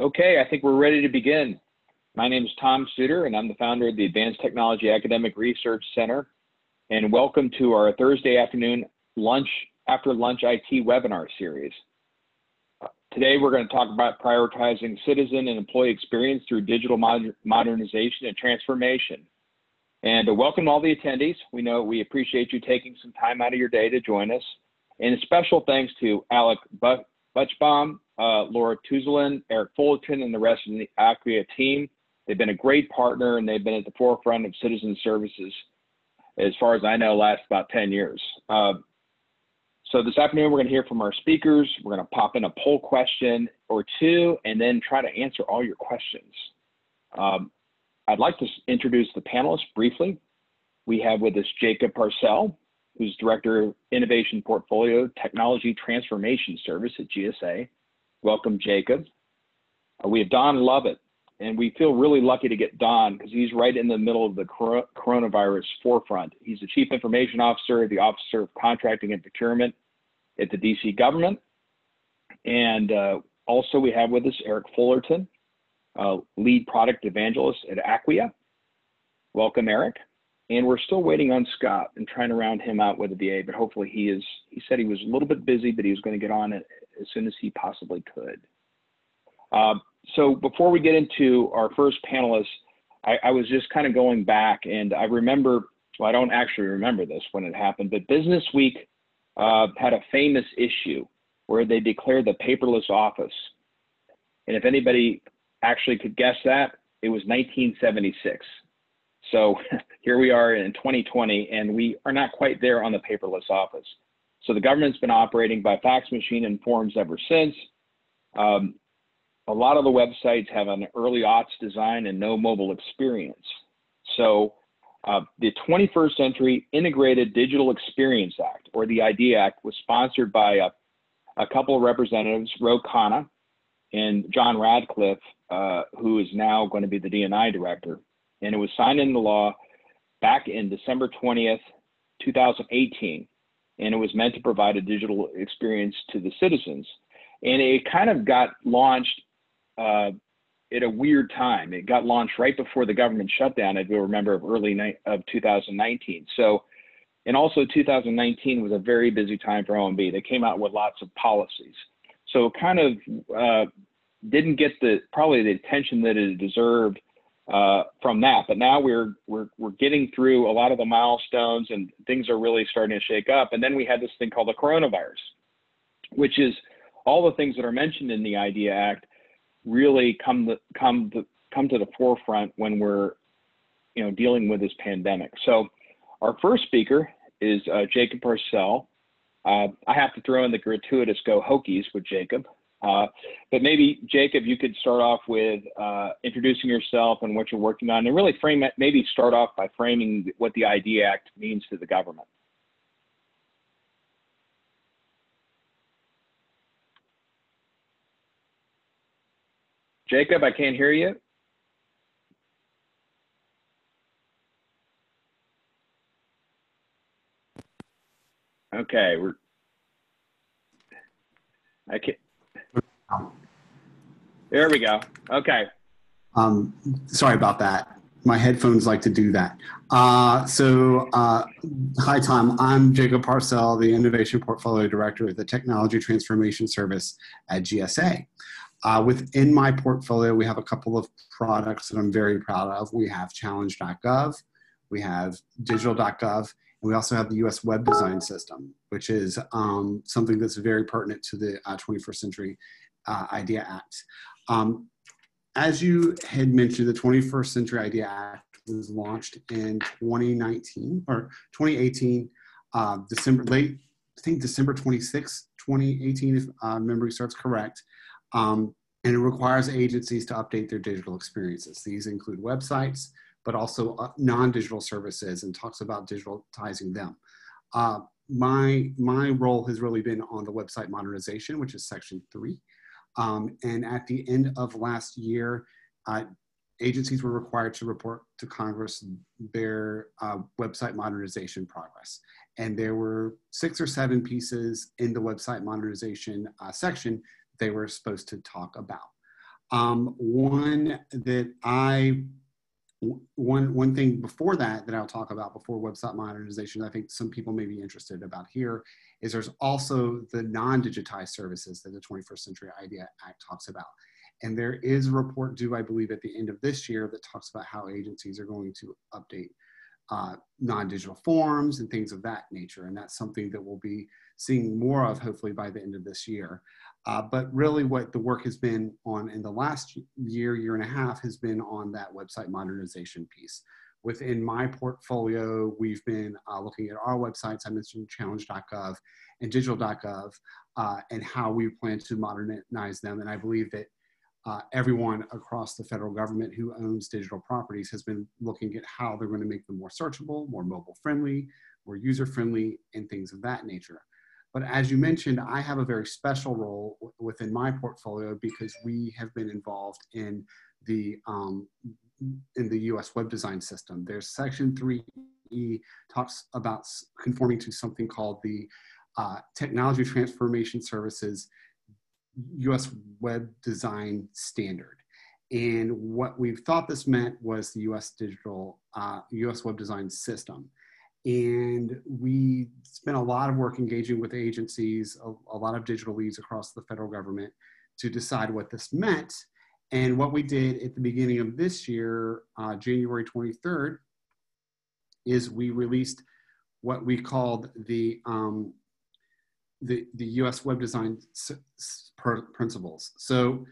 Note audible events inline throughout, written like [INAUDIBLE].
Okay, I think we're ready to begin. My name is Tom Suder, and I'm the founder of the Advanced Technology Academic Research Center. And welcome to our Thursday afternoon lunch after lunch IT webinar series. Today, we're going to talk about prioritizing citizen and employee experience through digital modernization and transformation. And to welcome all the attendees. We know we appreciate you taking some time out of your day to join us. And a special thanks to Alec Butchbaum, uh, Laura Tuzolin, Eric Fullerton, and the rest of the Acquia team. They've been a great partner and they've been at the forefront of citizen services, as far as I know, last about 10 years. Uh, so this afternoon, we're going to hear from our speakers. We're going to pop in a poll question or two and then try to answer all your questions. Um, I'd like to introduce the panelists briefly. We have with us Jacob Parcell, who's Director of Innovation Portfolio Technology Transformation Service at GSA. Welcome, Jacob. Uh, we have Don Lovett, and we feel really lucky to get Don because he's right in the middle of the coronavirus forefront. He's the Chief Information Officer, the Officer of Contracting and Procurement at the DC government. And uh, also we have with us Eric Fullerton, uh, Lead Product Evangelist at Acquia. Welcome, Eric. And we're still waiting on Scott and trying to round him out with a BA, but hopefully he is, he said he was a little bit busy, but he was going to get on it as soon as he possibly could. Uh, so before we get into our first panelist, I, I was just kind of going back and I remember, well, I don't actually remember this when it happened, but Business Week uh, had a famous issue where they declared the paperless office. And if anybody actually could guess that, it was 1976. So [LAUGHS] here we are in 2020, and we are not quite there on the paperless office. So the government's been operating by fax machine and forms ever since. Um, a lot of the websites have an early aughts design and no mobile experience. So uh, the 21st Century Integrated Digital Experience Act, or the IDEA Act, was sponsored by a, a couple of representatives, Ro Khanna and John Ratcliffe, uh, who is now going to be the DNI director. And it was signed into law back in December 20th, 2018 and it was meant to provide a digital experience to the citizens. And it kind of got launched uh, at a weird time. It got launched right before the government shutdown, if you remember, of early ni- of 2019. So, and also 2019 was a very busy time for OMB. They came out with lots of policies. So it kind of uh, didn't get the probably the attention that it deserved uh, from that. But now we're we're we're getting through a lot of the milestones, and things are really starting to shake up. And then we had this thing called the coronavirus, which is all the things that are mentioned in the IDEA Act really come the, come the, come to the forefront when we're you know dealing with this pandemic. So our first speaker is uh, Jacob Parcell. Uh, I have to throw in the gratuitous go Hokies with Jacob. Uh, but maybe Jacob, you could start off with uh, introducing yourself and what you're working on, and really frame it. Maybe start off by framing what the IDEA Act means to the government. Jacob, I can't hear you. Okay, we're. I can't. There we go. Okay. Um, sorry about that. My headphones like to do that. Uh, so, uh, hi, Tom. I'm Jacob Parcell, the Innovation Portfolio Director of the Technology Transformation Service at GSA. Uh, within my portfolio, we have a couple of products that I'm very proud of. We have challenge.gov, we have digital.gov, and we also have the US Web Design System, which is um, something that's very pertinent to the 21st uh, century uh, IDEA Act. Um, as you had mentioned, the 21st Century IDEA Act was launched in 2019 or 2018, uh, December late, I think December 26, 2018, if uh, memory serves correct. Um, and it requires agencies to update their digital experiences. These include websites, but also uh, non-digital services and talks about digitalizing them. Uh, my, my role has really been on the website modernization, which is section three. Um, and at the end of last year, uh, agencies were required to report to Congress their uh, website modernization progress. And there were six or seven pieces in the website modernization uh, section they were supposed to talk about. Um, one that I one one thing before that that I'll talk about before website modernization, I think some people may be interested about here is there's also the non-digitized services that the 21st Century IDEA Act talks about. And there is a report due, I believe, at the end of this year that talks about how agencies are going to update uh, non-digital forms and things of that nature. And that's something that we'll be seeing more of hopefully by the end of this year. Uh, but really what the work has been on in the last year, year and a half has been on that website modernization piece. Within my portfolio, we've been uh, looking at our websites, I mentioned challenge.gov and digital.gov, uh, and how we plan to modernize them. And I believe that uh, everyone across the federal government who owns digital properties has been looking at how they're going to make them more searchable, more mobile friendly, more user friendly, and things of that nature. But as you mentioned, I have a very special role within my portfolio because we have been involved in the um, in the U.S. web design system. There's Section 3E talks about conforming to something called the uh, Technology Transformation Services US web design standard. And what we've thought this meant was the US digital, uh, US web design system. And we spent a lot of work engaging with agencies, a, a lot of digital leads across the federal government to decide what this meant. And what we did at the beginning of this year, uh, January 23rd, is we released what we called the um, the, the US web design principles. So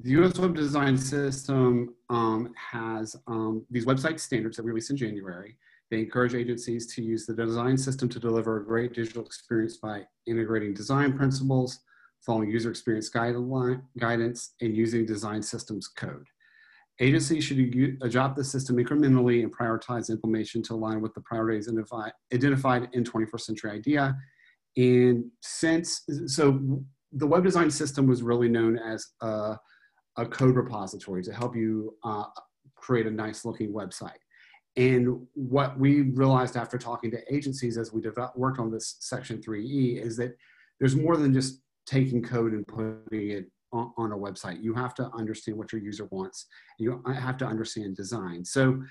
the US web design system um, has um, these website standards that we released in January. They encourage agencies to use the design system to deliver a great digital experience by integrating design principles, following user experience guideline, guidance, and using design systems code. Agencies should adopt the system incrementally and prioritize implementation to align with the priorities identified in 21st century IDEA and since, so the web design system was really known as a, a code repository to help you uh, create a nice looking website. And what we realized after talking to agencies as we developed, worked on this section 3E is that there's more than just taking code and putting it on, on a website. You have to understand what your user wants. You have to understand design. So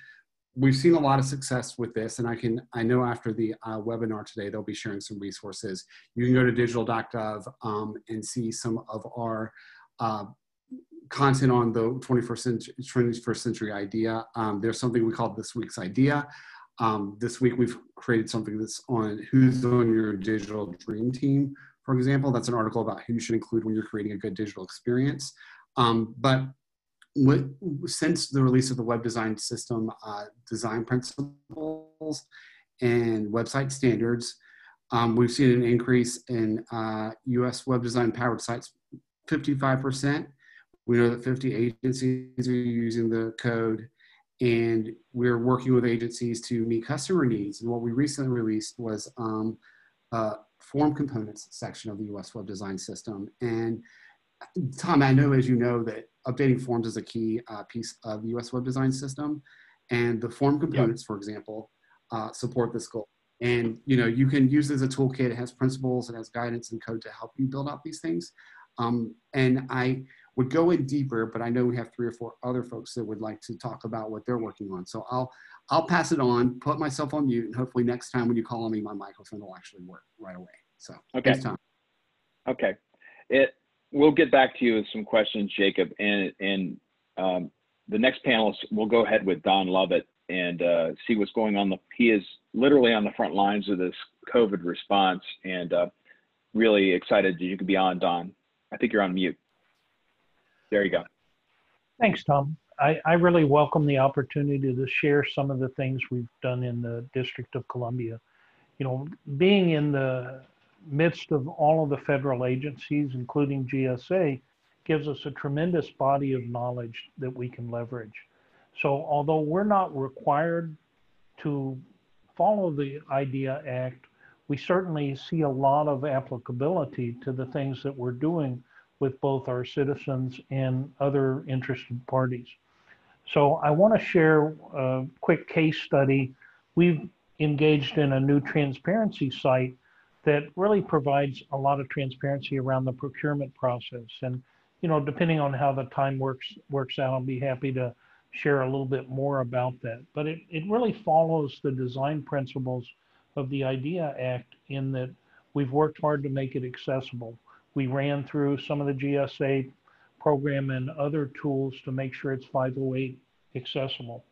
we've seen a lot of success with this and i can i know after the uh, webinar today they'll be sharing some resources you can go to digital.gov um, and see some of our uh, content on the 21st century, 21st century idea. Um, there's something we call this week's idea. Um, this week we've created something that's on who's on your digital dream team for example. That's an article about who you should include when you're creating a good digital experience. Um, but since the release of the web design system uh, design principles and website standards, um, we've seen an increase in uh, US web design powered sites 55%. We know that 50 agencies are using the code and we're working with agencies to meet customer needs. And what we recently released was um, a form components section of the US web design system. And Tom, I know as you know that updating forms is a key uh, piece of the US web design system. And the form components, yep. for example, uh, support this goal. And you know, you can use it as a toolkit. It has principles, it has guidance and code to help you build out these things. Um, and I would go in deeper, but I know we have three or four other folks that would like to talk about what they're working on. So I'll I'll pass it on, put myself on mute, and hopefully next time when you call on me, my microphone will actually work right away. So okay. Okay. It we'll get back to you with some questions, Jacob, and and um, the next panelist we'll go ahead with Don Lovett and uh, see what's going on. The, he is literally on the front lines of this COVID response, and uh, really excited that you could be on, Don. I think you're on mute. There you go. Thanks, Tom. I, I really welcome the opportunity to share some of the things we've done in the District of Columbia. You know, being in the midst of all of the federal agencies, including GSA, gives us a tremendous body of knowledge that we can leverage. So although we're not required to follow the IDEA Act, we certainly see a lot of applicability to the things that we're doing with both our citizens and other interested parties. So I want to share a quick case study. We've engaged in a new transparency site that really provides a lot of transparency around the procurement process. And, you know, depending on how the time works works out, I'll be happy to share a little bit more about that. But it, it really follows the design principles of the IDEA Act in that we've worked hard to make it accessible. We ran through some of the GSA program and other tools to make sure it's 508 accessible.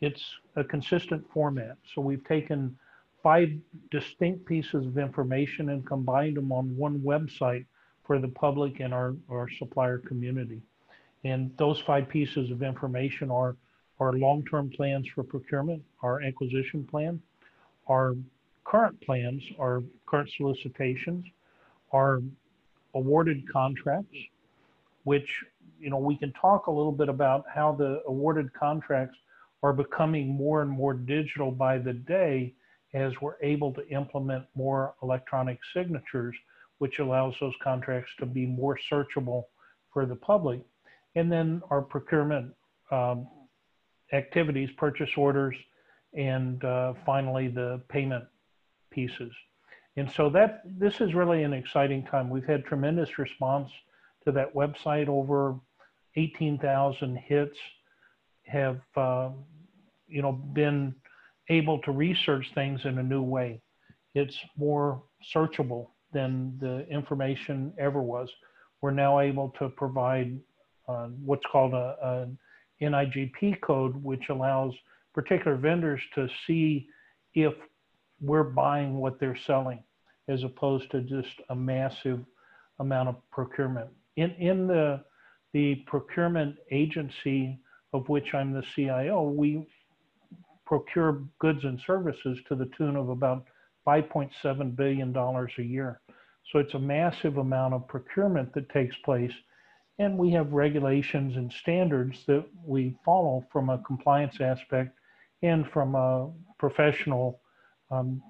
It's a consistent format. So we've taken five distinct pieces of information and combined them on one website for the public and our, our supplier community. And those five pieces of information are our long-term plans for procurement, our acquisition plan, our current plans, our current solicitations, our awarded contracts, which, you know, we can talk a little bit about how the awarded contracts are becoming more and more digital by the day as we're able to implement more electronic signatures, which allows those contracts to be more searchable for the public. And then our procurement um, activities, purchase orders, and uh, finally the payment pieces. And so that this is really an exciting time. We've had tremendous response to that website. Over 18,000 hits have, uh, you know, been able to research things in a new way. It's more searchable than the information ever was. We're now able to provide uh, what's called a, a NIGP code, which allows particular vendors to see if we're buying what they're selling as opposed to just a massive amount of procurement. In, in the, the procurement agency of which I'm the CIO, we procure goods and services to the tune of about $5.7 billion a year. So it's a massive amount of procurement that takes place. And we have regulations and standards that we follow from a compliance aspect and from a professional um,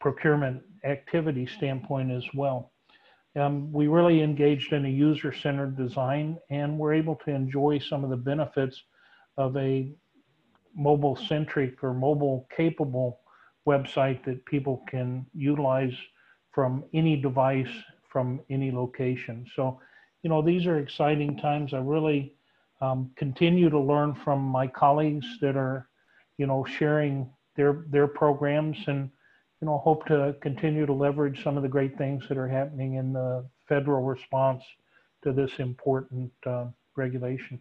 procurement activity standpoint as well. Um, we really engaged in a user-centered design and we're able to enjoy some of the benefits of a mobile-centric or mobile-capable website that people can utilize from any device from any location. So, you know, these are exciting times. I really um, continue to learn from my colleagues that are, you know, sharing their their programs and you know hope to continue to leverage some of the great things that are happening in the federal response to this important uh, regulation.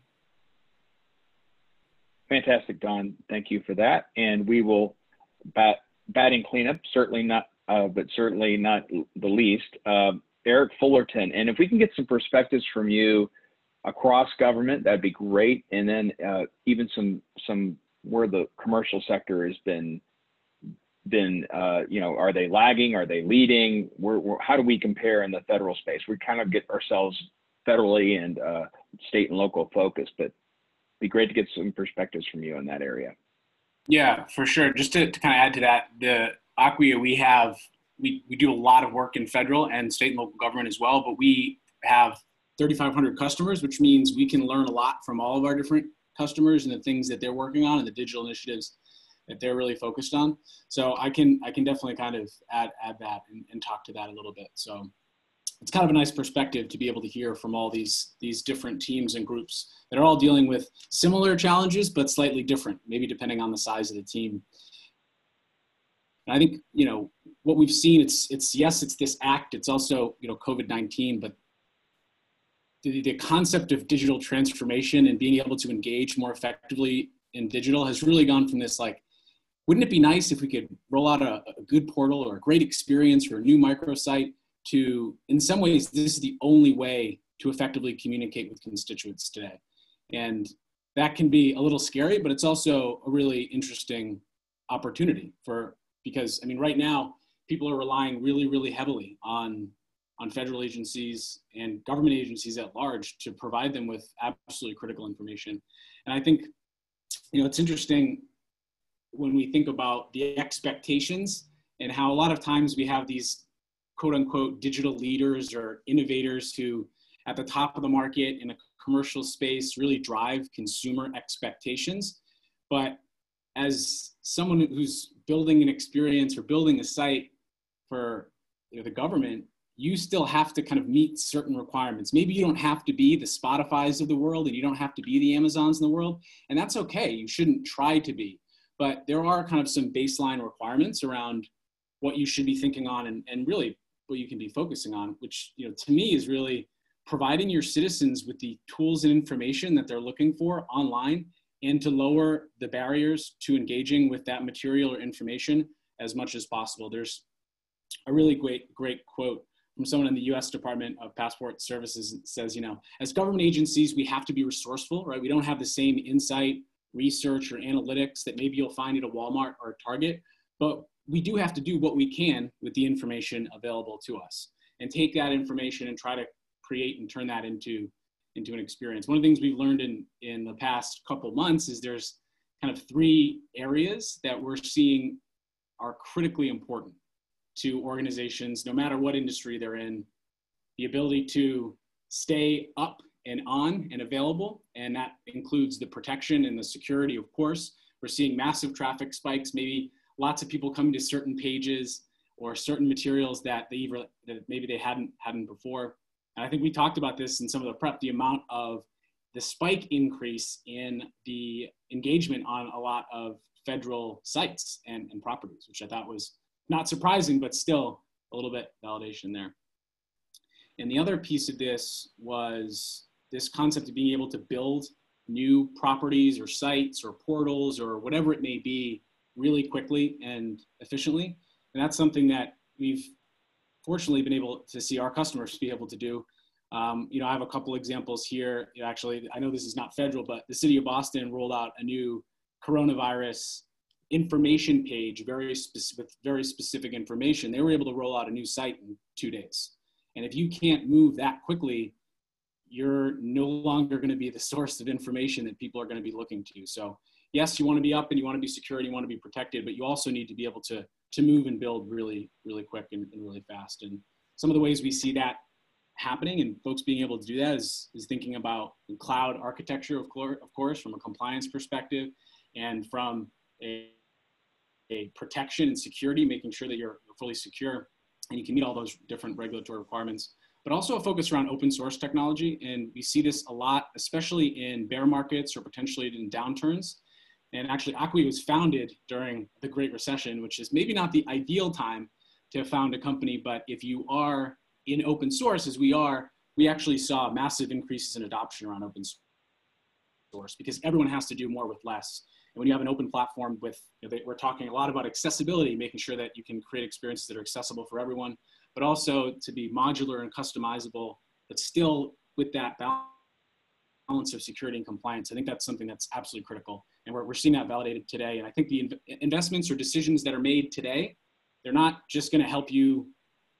Fantastic, Don. Thank you for that. And we will bat batting cleanup. Certainly not, uh, but certainly not the least. Uh, Eric Fullerton. And if we can get some perspectives from you across government, that'd be great. And then uh, even some some where the commercial sector has been been uh, you know are they lagging? Are they leading? We're, we're, how do we compare in the federal space? We kind of get ourselves federally and uh, state and local focused but be great to get some perspectives from you in that area. Yeah for sure. Just to, to kind of add to that the acquia we have we, we do a lot of work in federal and state and local government as well but we have 3500 customers which means we can learn a lot from all of our different customers and the things that they're working on and the digital initiatives that they're really focused on. So I can I can definitely kind of add add that and, and talk to that a little bit. So it's kind of a nice perspective to be able to hear from all these these different teams and groups that are all dealing with similar challenges but slightly different, maybe depending on the size of the team. And I think you know what we've seen. It's it's yes, it's this act. It's also you know COVID nineteen, but the, the concept of digital transformation and being able to engage more effectively in digital has really gone from this like wouldn't it be nice if we could roll out a, a, good portal or a great experience or a new microsite to in some ways this is the only way to effectively communicate with constituents today? And that can be a little scary but it's also a really interesting opportunity for because i mean right now people are relying really really heavily on on federal agencies and government agencies at large to provide them with absolutely critical information. And I think, you know, it's interesting when we think about the expectations and how a lot of times we have these quote unquote digital leaders or innovators who at the top of the market in a commercial space really drive consumer expectations. But as someone who's building an experience or building a site for you know, the government, you still have to kind of meet certain requirements. Maybe you don't have to be the Spotify's of the world and you don't have to be the Amazons in the world, and that's okay. You shouldn't try to be. But there are kind of some baseline requirements around what you should be thinking on and, and really what you can be focusing on, which you know to me is really providing your citizens with the tools and information that they're looking for online and to lower the barriers to engaging with that material or information as much as possible. There's a really great, great quote from someone in the US Department of Passport Services says, you know, as government agencies, we have to be resourceful, right? We don't have the same insight, research, or analytics that maybe you'll find at a Walmart or a Target, but we do have to do what we can with the information available to us and take that information and try to create and turn that into into an experience. One of the things we've learned in in the past couple months is there's kind of three areas that we're seeing are critically important to organizations, no matter what industry they're in. The ability to stay up and on and available, and that includes the protection and the security, of course. We're seeing massive traffic spikes, maybe lots of people coming to certain pages or certain materials that they either, that maybe they hadn't hadn't before. And I think we talked about this in some of the prep, the amount of the spike increase in the engagement on a lot of federal sites and, and properties, which I thought was not surprising, but still a little bit validation there. And the other piece of this was this concept of being able to build new properties or sites or portals or whatever it may be really quickly and efficiently. And that's something that we've fortunately been able to see our customers be able to do. Um, you know, I have a couple examples here. Actually, I know this is not federal, but the city of Boston rolled out a new coronavirus information page, very specific, very specific information. They were able to roll out a new site in two days. And if you can't move that quickly, you're no longer going to be the [LAUGHS] source of information that people are going to be looking to. So yes, you want to be up and you want to be secure and you want to be protected, but you also need to be able to to move and build really, really quick and, and really fast. And some of the ways we see that happening and folks being able to do that is, is thinking about cloud architecture, of, course, of course, from a compliance perspective and from a, a protection and security, making sure that you're fully secure and you can meet all those different regulatory requirements. But also a focus around open source technology. And we see this a lot, especially in bear markets or potentially in downturns. And actually, Acquia was founded during the Great Recession, which is maybe not the ideal time to found a company, but if you are in open source, as we are, we actually saw massive increases in adoption around open source because everyone has to do more with less. When you have an open platform with, you know, they, we're talking a lot about accessibility, making sure that you can create experiences that are accessible for everyone, but also to be modular and customizable, but still with that balance of security and compliance. I think that's something that's absolutely critical and we're, we're seeing that validated today. And I think the investments or decisions that are made today, they're not just going to help you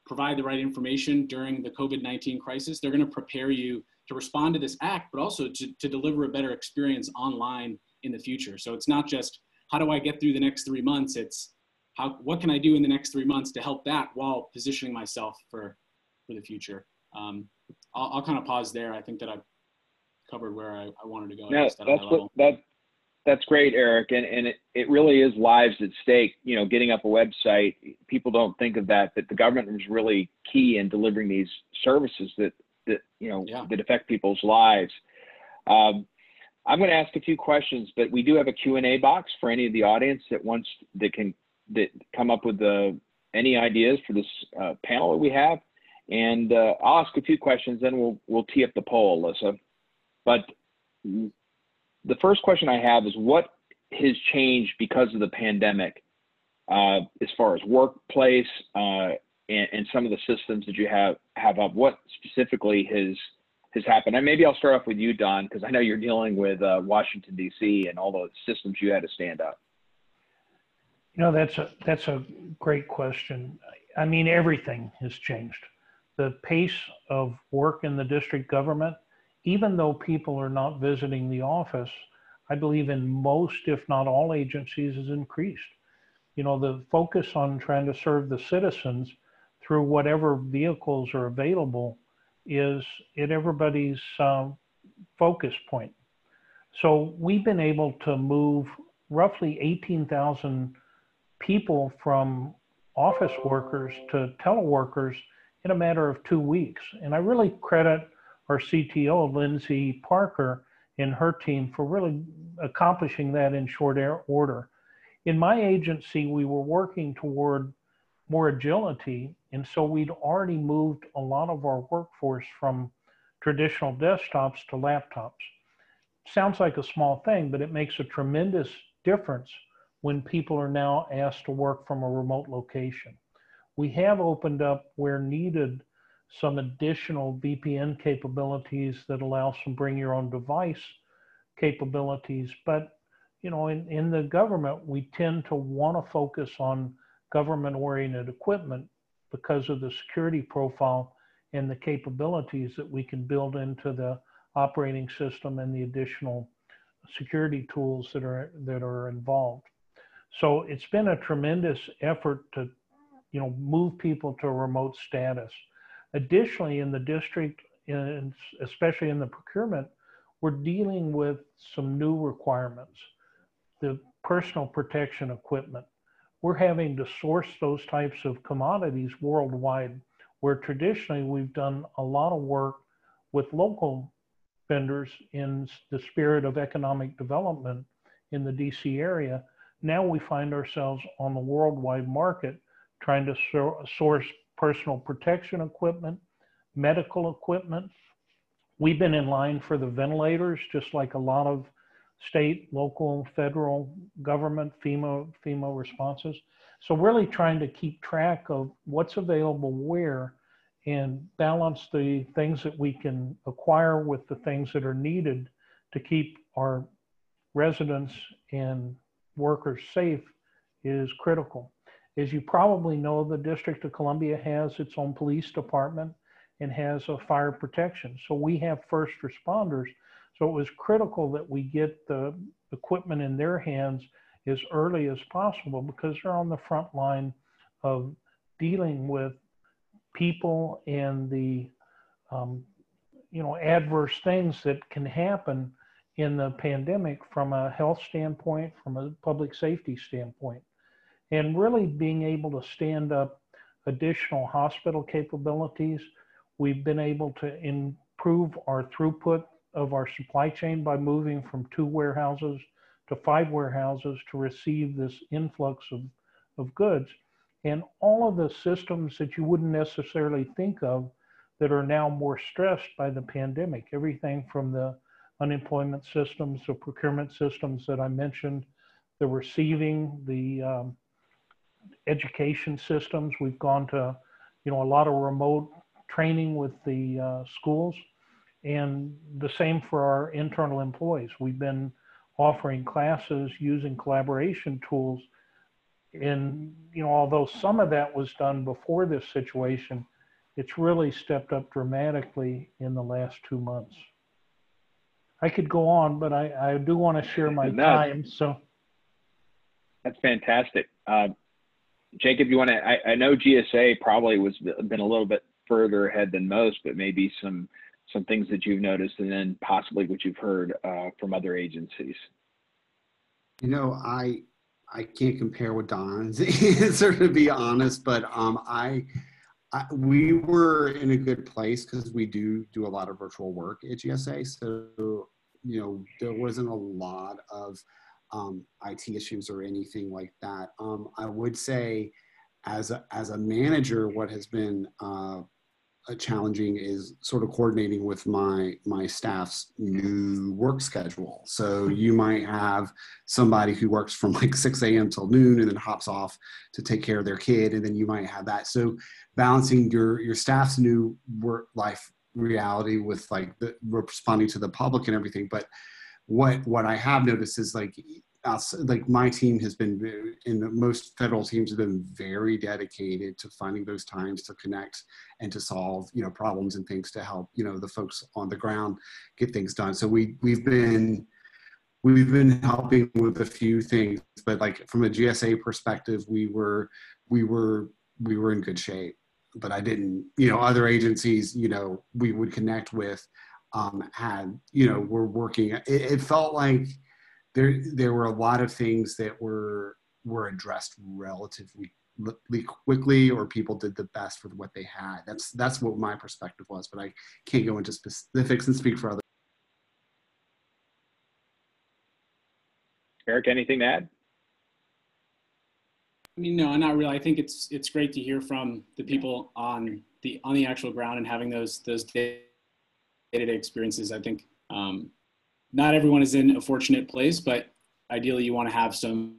provide the right information during the COVID-19 crisis. They're going to prepare you to respond to this act, but also to, to deliver a better experience online in the future. So it's not just how do I get through the next three months? It's how what can I do in the next three months to help that while positioning myself for for the future. Um, I'll, I'll kind of pause there. I think that I've covered where I, I wanted to go. Yeah, that's what, that that's great, Eric. And, and it, it really is lives at stake. You know, getting up a website, people don't think of that, but the government is really key in delivering these services that, that you know, yeah. that affect people's lives. Um, I'm going to ask a few questions, but we do have a Q&A box for any of the audience that wants, that can, that come up with the, any ideas for this uh, panel that we have. And uh, I'll ask a few questions, then we'll, we'll tee up the poll, Alyssa. But the first question I have is what has changed because of the pandemic uh, as far as workplace uh, and, and, some of the systems that you have have up? What specifically has has happened? And maybe I'll start off with you, Don, because I know you're dealing with uh, Washington D.C. and all the systems you had to stand up. You know, that's a that's a great question. I mean, everything has changed. The pace of work in the district government even though people are not visiting the office, I believe in most, if not all agencies has increased. You know, the focus on trying to serve the citizens through whatever vehicles are available is at everybody's um, focus point. So we've been able to move roughly 18,000 people from office workers to teleworkers in a matter of two weeks. And I really credit our CTO, Lindsey Parker, and her team for really accomplishing that in short order. In my agency, we were working toward more agility. And so we'd already moved a lot of our workforce from traditional desktops to laptops. Sounds like a small thing, but it makes a tremendous difference when people are now asked to work from a remote location. We have opened up where needed some additional VPN capabilities that allow some bring your own device capabilities. But, you know, in, in the government, we tend to want to focus on government oriented equipment because of the security profile and the capabilities that we can build into the operating system and the additional security tools that are that are involved. So it's been a tremendous effort to, you know, move people to remote status. Additionally, in the district, and especially in the procurement, we're dealing with some new requirements. The personal protection equipment. We're having to source those types of commodities worldwide, where traditionally we've done a lot of work with local vendors in the spirit of economic development in the DC area. Now we find ourselves on the worldwide market trying to source personal protection equipment, medical equipment. We've been in line for the ventilators, just like a lot of state, local, federal government, FEMA, FEMA responses. So really trying to keep track of what's available where and balance the things that we can acquire with the things that are needed to keep our residents and workers safe is critical. As you probably know, the District of Columbia has its own police department and has a fire protection. So we have first responders. So it was critical that we get the equipment in their hands as early as possible because they're on the front line of dealing with people and the um, you know adverse things that can happen in the pandemic from a health standpoint, from a public safety standpoint, and really being able to stand up additional hospital capabilities. We've been able to improve our throughput of our supply chain by moving from two warehouses to five warehouses to receive this influx of, of goods. And all of the systems that you wouldn't necessarily think of that are now more stressed by the pandemic, everything from the unemployment systems, the procurement systems that I mentioned, the receiving, the um, education systems. We've gone to, you know, a lot of remote training with the uh, schools, and the same for our internal employees. We've been offering classes using collaboration tools. And, you know, although some of that was done before this situation, it's really stepped up dramatically in the last two months. I could go on, but I, I do want to share my no, time. So that's fantastic. Uh, Jacob, you want to? I, I, know GSA probably was been a little bit further ahead than most, but maybe some some things that you've noticed, and then possibly what you've heard uh, from other agencies. You know, I I can't compare with Don's [LAUGHS] answer to be honest, but um, I, I we were in a good place because we do do a lot of virtual work at GSA, so you know, there wasn't a lot of um, IT issues or anything like that. Um, I would say, as a, as a manager, what has been uh, Uh, challenging is sort of coordinating with my my staff's new work schedule. So you might have somebody who works from like 6 a.m. till noon and then hops off to take care of their kid, and then you might have that. So balancing your your staff's new work life reality with like the responding to the public and everything but what what i have noticed is like like my team has been in most federal teams have been very dedicated to finding those times to connect and to solve you know problems and things to help you know the folks on the ground get things done so we we've been we've been helping with a few things but like from a gsa perspective we were we were we were in good shape but I didn't, you know, other agencies, you know, we would connect with um, had, you know, were working. It, it, felt like there there were a lot of things that were were addressed relatively quickly or people did the best for what they had. That's that's what my perspective was, but I can't go into specifics and speak for others. Eric, anything to add? I mean, no, not really. I think it's it's great to hear from the people on the on the actual ground and having those those day to day experiences. I think um, not everyone is in a fortunate place, but ideally, you want to have some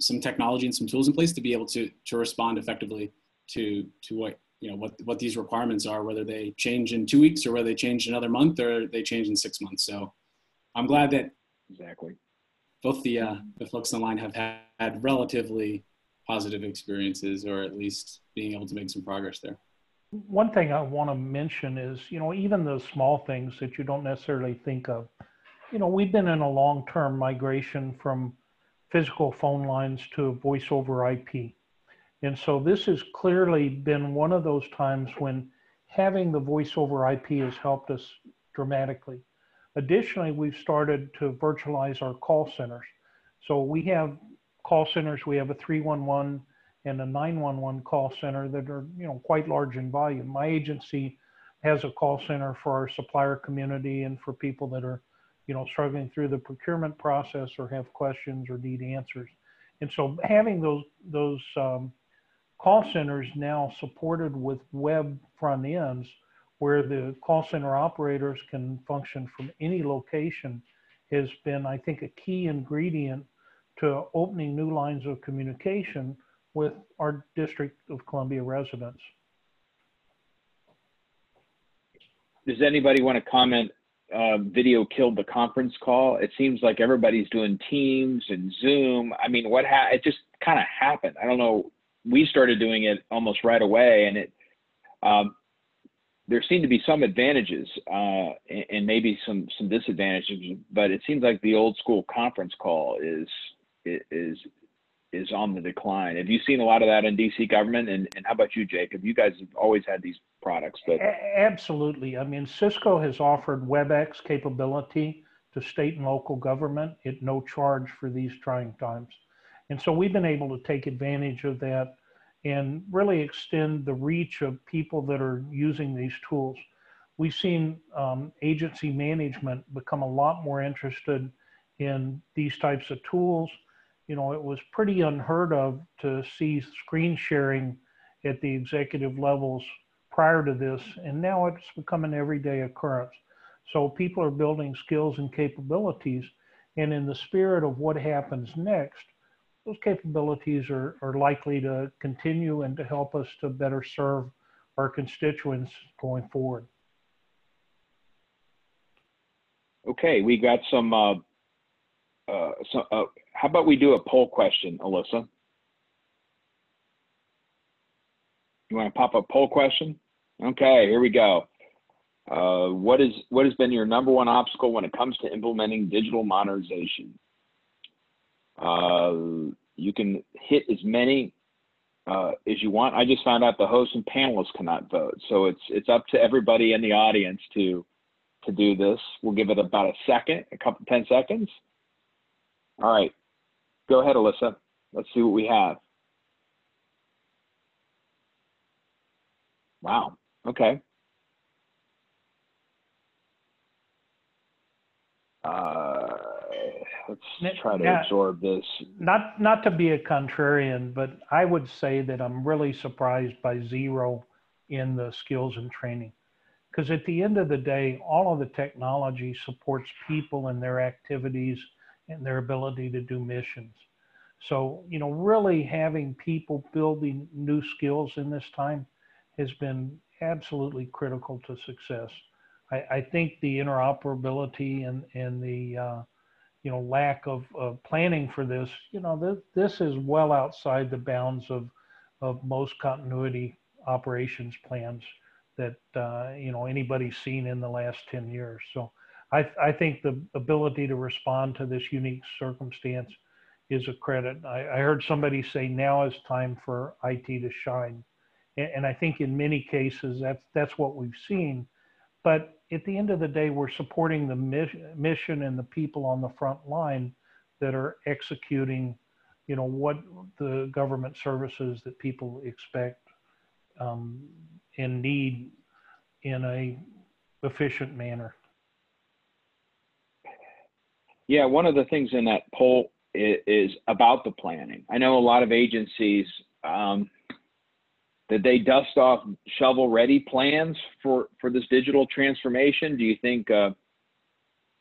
some technology and some tools in place to be able to to respond effectively to to what you know what what these requirements are, whether they change in two weeks or whether they change another month or they change in six months. So I'm glad that exactly both the uh, the folks online have had, had relatively positive experiences or at least being able to make some progress there. One thing I want to mention is, you know, even those small things that you don't necessarily think of. You know, we've been in a long term migration from physical phone lines to voice over IP. And so this has clearly been one of those times when having the voice over IP has helped us dramatically. Additionally, we've started to virtualize our call centers. So we have call centers. We have a 311 and a 911 call center that are, you know, quite large in volume. My agency has a call center for our supplier community and for people that are, you know, struggling through the procurement process or have questions or need answers. And so having those those um, call centers now supported with web front ends where the call center operators can function from any location has been, I think, a key ingredient to opening new lines of communication with our District of Columbia residents. Does anybody want to comment? Uh, video killed the conference call. It seems like everybody's doing Teams and Zoom. I mean, what ha- it just kind of happened. I don't know. We started doing it almost right away, and it um, there seem to be some advantages uh, and, and, maybe some some disadvantages. But it seems like the old school conference call is is is on the decline. Have you seen a lot of that in DC government? And, and how about you, Jacob? You guys have always had these products, but absolutely. I mean, Cisco has offered WebEx capability to state and local government at no charge for these trying times. And so we've been able to take advantage of that and really extend the reach of people that are using these tools. We've seen um, agency management become a lot more interested in these types of tools you know, it was pretty unheard of to see screen sharing at the executive levels prior to this, and now it's become an everyday occurrence. So people are building skills and capabilities, and in the spirit of what happens next, those capabilities are, are likely to continue and to help us to better serve our constituents going forward. Okay, we got some uh, uh, so, uh, how about we do a poll question, Alyssa? You want to pop a poll question? Okay, here we go. Uh, what is what has been your number one obstacle when it comes to implementing digital modernization? Uh, you can hit as many uh, as you want. I just found out the hosts and panelists cannot vote, so it's it's up to everybody in the audience to to do this. We'll give it about a second, a couple ten seconds. All right. Go ahead, Alyssa. Let's see what we have. Wow. Okay. Uh, let's try to yeah, absorb this. Not not to be a contrarian, but I would say that I'm really surprised by zero in the skills and training. Because at the end of the day, all of the technology supports people and their activities and their ability to do missions. So, you know, really having people building new skills in this time has been absolutely critical to success. I, I think the interoperability and, and the, uh, you know, lack of, planning for this, you know, th- this is well outside the bounds of, of most continuity operations plans that, uh, you know, anybody's seen in the last 10 years. So I, I think the ability to respond to this unique circumstance is a credit. I, I heard somebody say now is time for IT to shine. And, and I think in many cases that's, that's what we've seen. But at the end of the day, we're supporting the mission and the people on the front line that are executing you know, what the government services that people expect um, and need in a efficient manner. Yeah, one of the things in that poll is, is about the planning. I know a lot of agencies um, that they dust off shovel-ready plans for for this digital transformation. Do you think? Uh,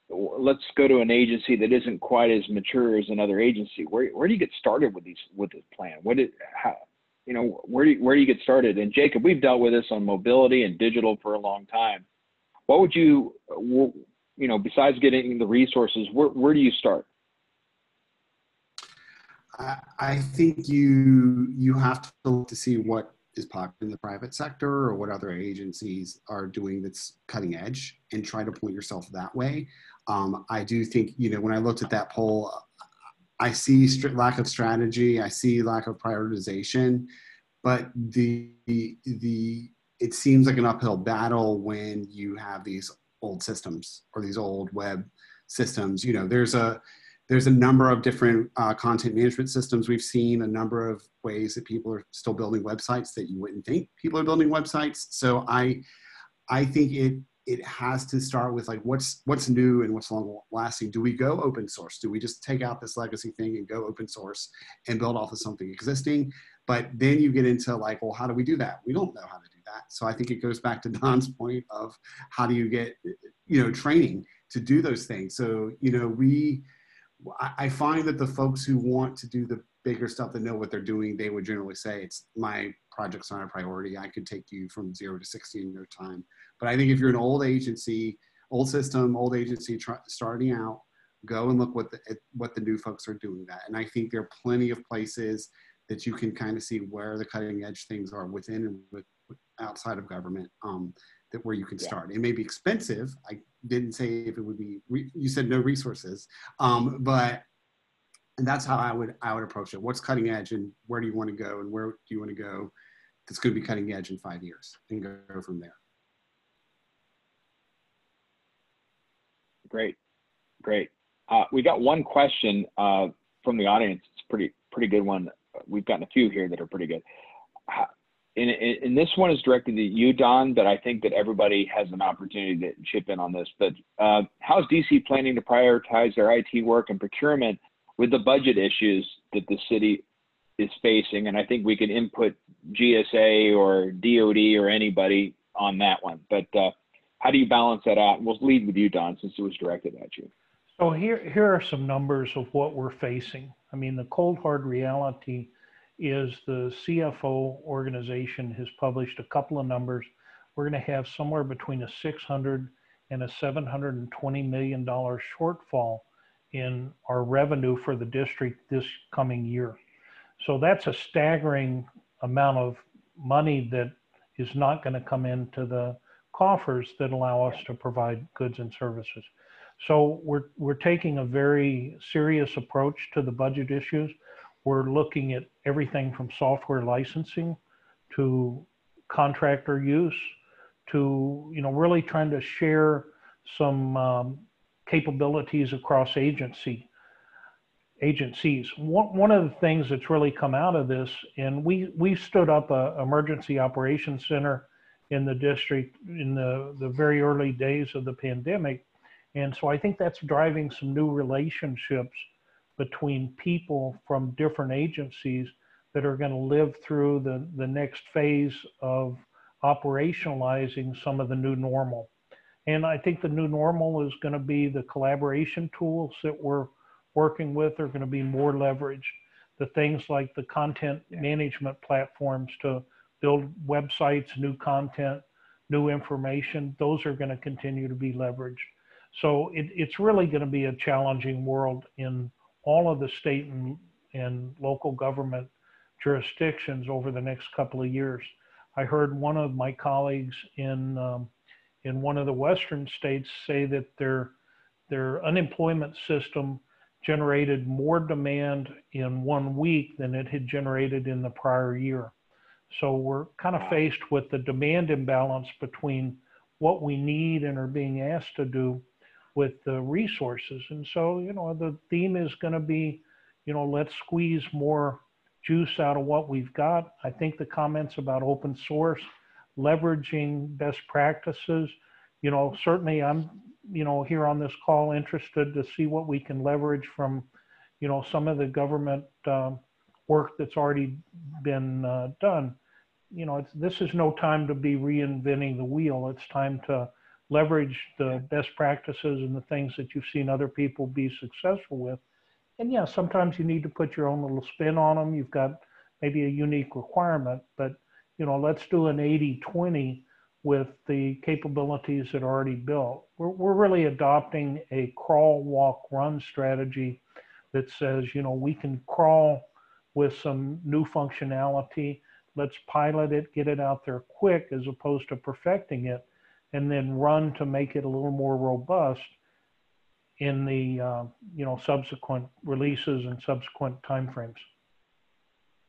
let's go to an agency that isn't quite as mature as another agency. Where where do you get started with these with this plan? What did how you know where do you, where do you get started? And Jacob, we've dealt with this on mobility and digital for a long time. What would you you know, besides getting the resources, where, where do you start? I, I think you you have to look to see what is popular in the private sector or what other agencies are doing that's cutting edge and try to point yourself that way. Um, I do think, you know, when I looked at that poll, I see strict lack of strategy, I see lack of prioritization, but the, the, it seems like an uphill battle when you have these old systems or these old web systems. You know, there's a there's a number of different uh, content management systems. We've seen a number of ways that people are still building websites that you wouldn't think people are building websites. So I I think it it has to start with like what's what's new and what's long lasting. Do we go open source? Do we just take out this legacy thing and go open source and build off of something existing? But then you get into like, well, how do we do that? We don't know how to do that. So I think it goes back to [LAUGHS] Don's point of how do you get, you know, training to do those things. So, you know, we, I find that the folks who want to do the bigger stuff that know what they're doing, they would generally say it's my project's not a priority. I could take you from zero to 60 in no time. But I think if you're an old agency, old system, old agency try, starting out, go and look what the what the new folks are doing that. And I think there are plenty of places that you can kind of see where the cutting edge things are within and with, outside of government um, that where you can yeah. start. It may be expensive. I didn't say if it would be. you said no resources, um, but and that's how I would I would approach it. What's cutting edge, and where do you want to go, and where do you want to go? That's going to be cutting edge in five years, and go from there. Great, great. Uh, we got one question uh, from the audience. It's pretty pretty good one we've gotten a few here that are pretty good. And, and this one is directed to you, Don, but I think that everybody has an opportunity to chip in on this. But uh, how's DC planning to prioritize their IT work and procurement with the budget issues that the city is facing? And I think we can input GSA or DOD or anybody on that one. But uh, how do you balance that out? We'll lead with you, Don, since it was directed at you. So here, here are some numbers of what we're facing. I mean, the cold hard reality is the CFO organization has published a couple of numbers. We're going to have somewhere between a 600 and a 720 million dollar shortfall in our revenue for the district this coming year. So that's a staggering amount of money that is not going to come into the coffers that allow us to provide goods and services. So we're, we're taking a very serious approach to the budget issues. We're looking at everything from software licensing to contractor use to, you know, really trying to share some um, capabilities across agency agencies. One, one of the things that's really come out of this, and we, we stood up a emergency operations center in the district in the, the very early days of the pandemic and so I think that's driving some new relationships between people from different agencies that are going to live through the, the next phase of operationalizing some of the new normal. And I think the new normal is going to be the collaboration tools that we're working with are going to be more leveraged. The things like the content management platforms to build websites, new content, new information, those are going to continue to be leveraged. So it, it's really going to be a challenging world in all of the state and, and local government jurisdictions over the next couple of years. I heard one of my colleagues in um, in one of the western states say that their their unemployment system generated more demand in one week than it had generated in the prior year. So we're kind of faced with the demand imbalance between what we need and are being asked to do with the resources. And so, you know, the theme is going to be, you know, let's squeeze more juice out of what we've got. I think the comments about open source, leveraging best practices, you know, certainly I'm, you know, here on this call interested to see what we can leverage from, you know, some of the government um, work that's already been uh, done. You know, this is no time to be reinventing the wheel. It's time to leverage the best practices and the things that you've seen other people be successful with. And yeah, sometimes you need to put your own little spin on them. You've got maybe a unique requirement, but you know, let's do an 80-20 with the capabilities that are already built. We're, we're really adopting a crawl, walk, run strategy that says, you know, we can crawl with some new functionality. Let's pilot it, get it out there quick as opposed to perfecting it, and then run to make it a little more robust in the uh, you know subsequent releases and subsequent timeframes.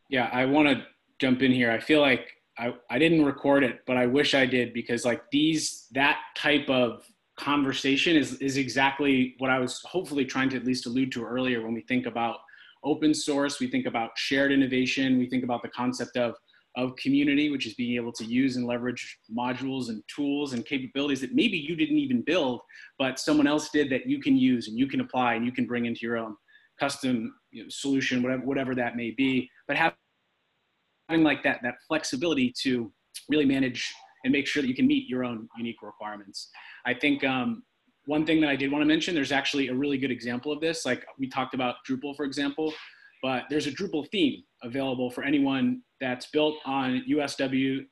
Yeah, I want to jump in here. I feel like I, I didn't record it, but I wish I did because like these that type of conversation is is exactly what I was hopefully trying to at least allude to earlier when we think about open source, we think about shared innovation, we think about the concept of of community, which is being able to use and leverage modules and tools and capabilities that maybe you didn't even build, but someone else did that you can use and you can apply and you can bring into your own custom you know, solution, whatever, whatever that may be. But having like that, that flexibility to really manage and make sure that you can meet your own unique requirements. I think um, one thing that I did want to mention, there's actually a really good example of this. Like we talked about Drupal, for example, but there's a Drupal theme available for anyone that's built on USWDS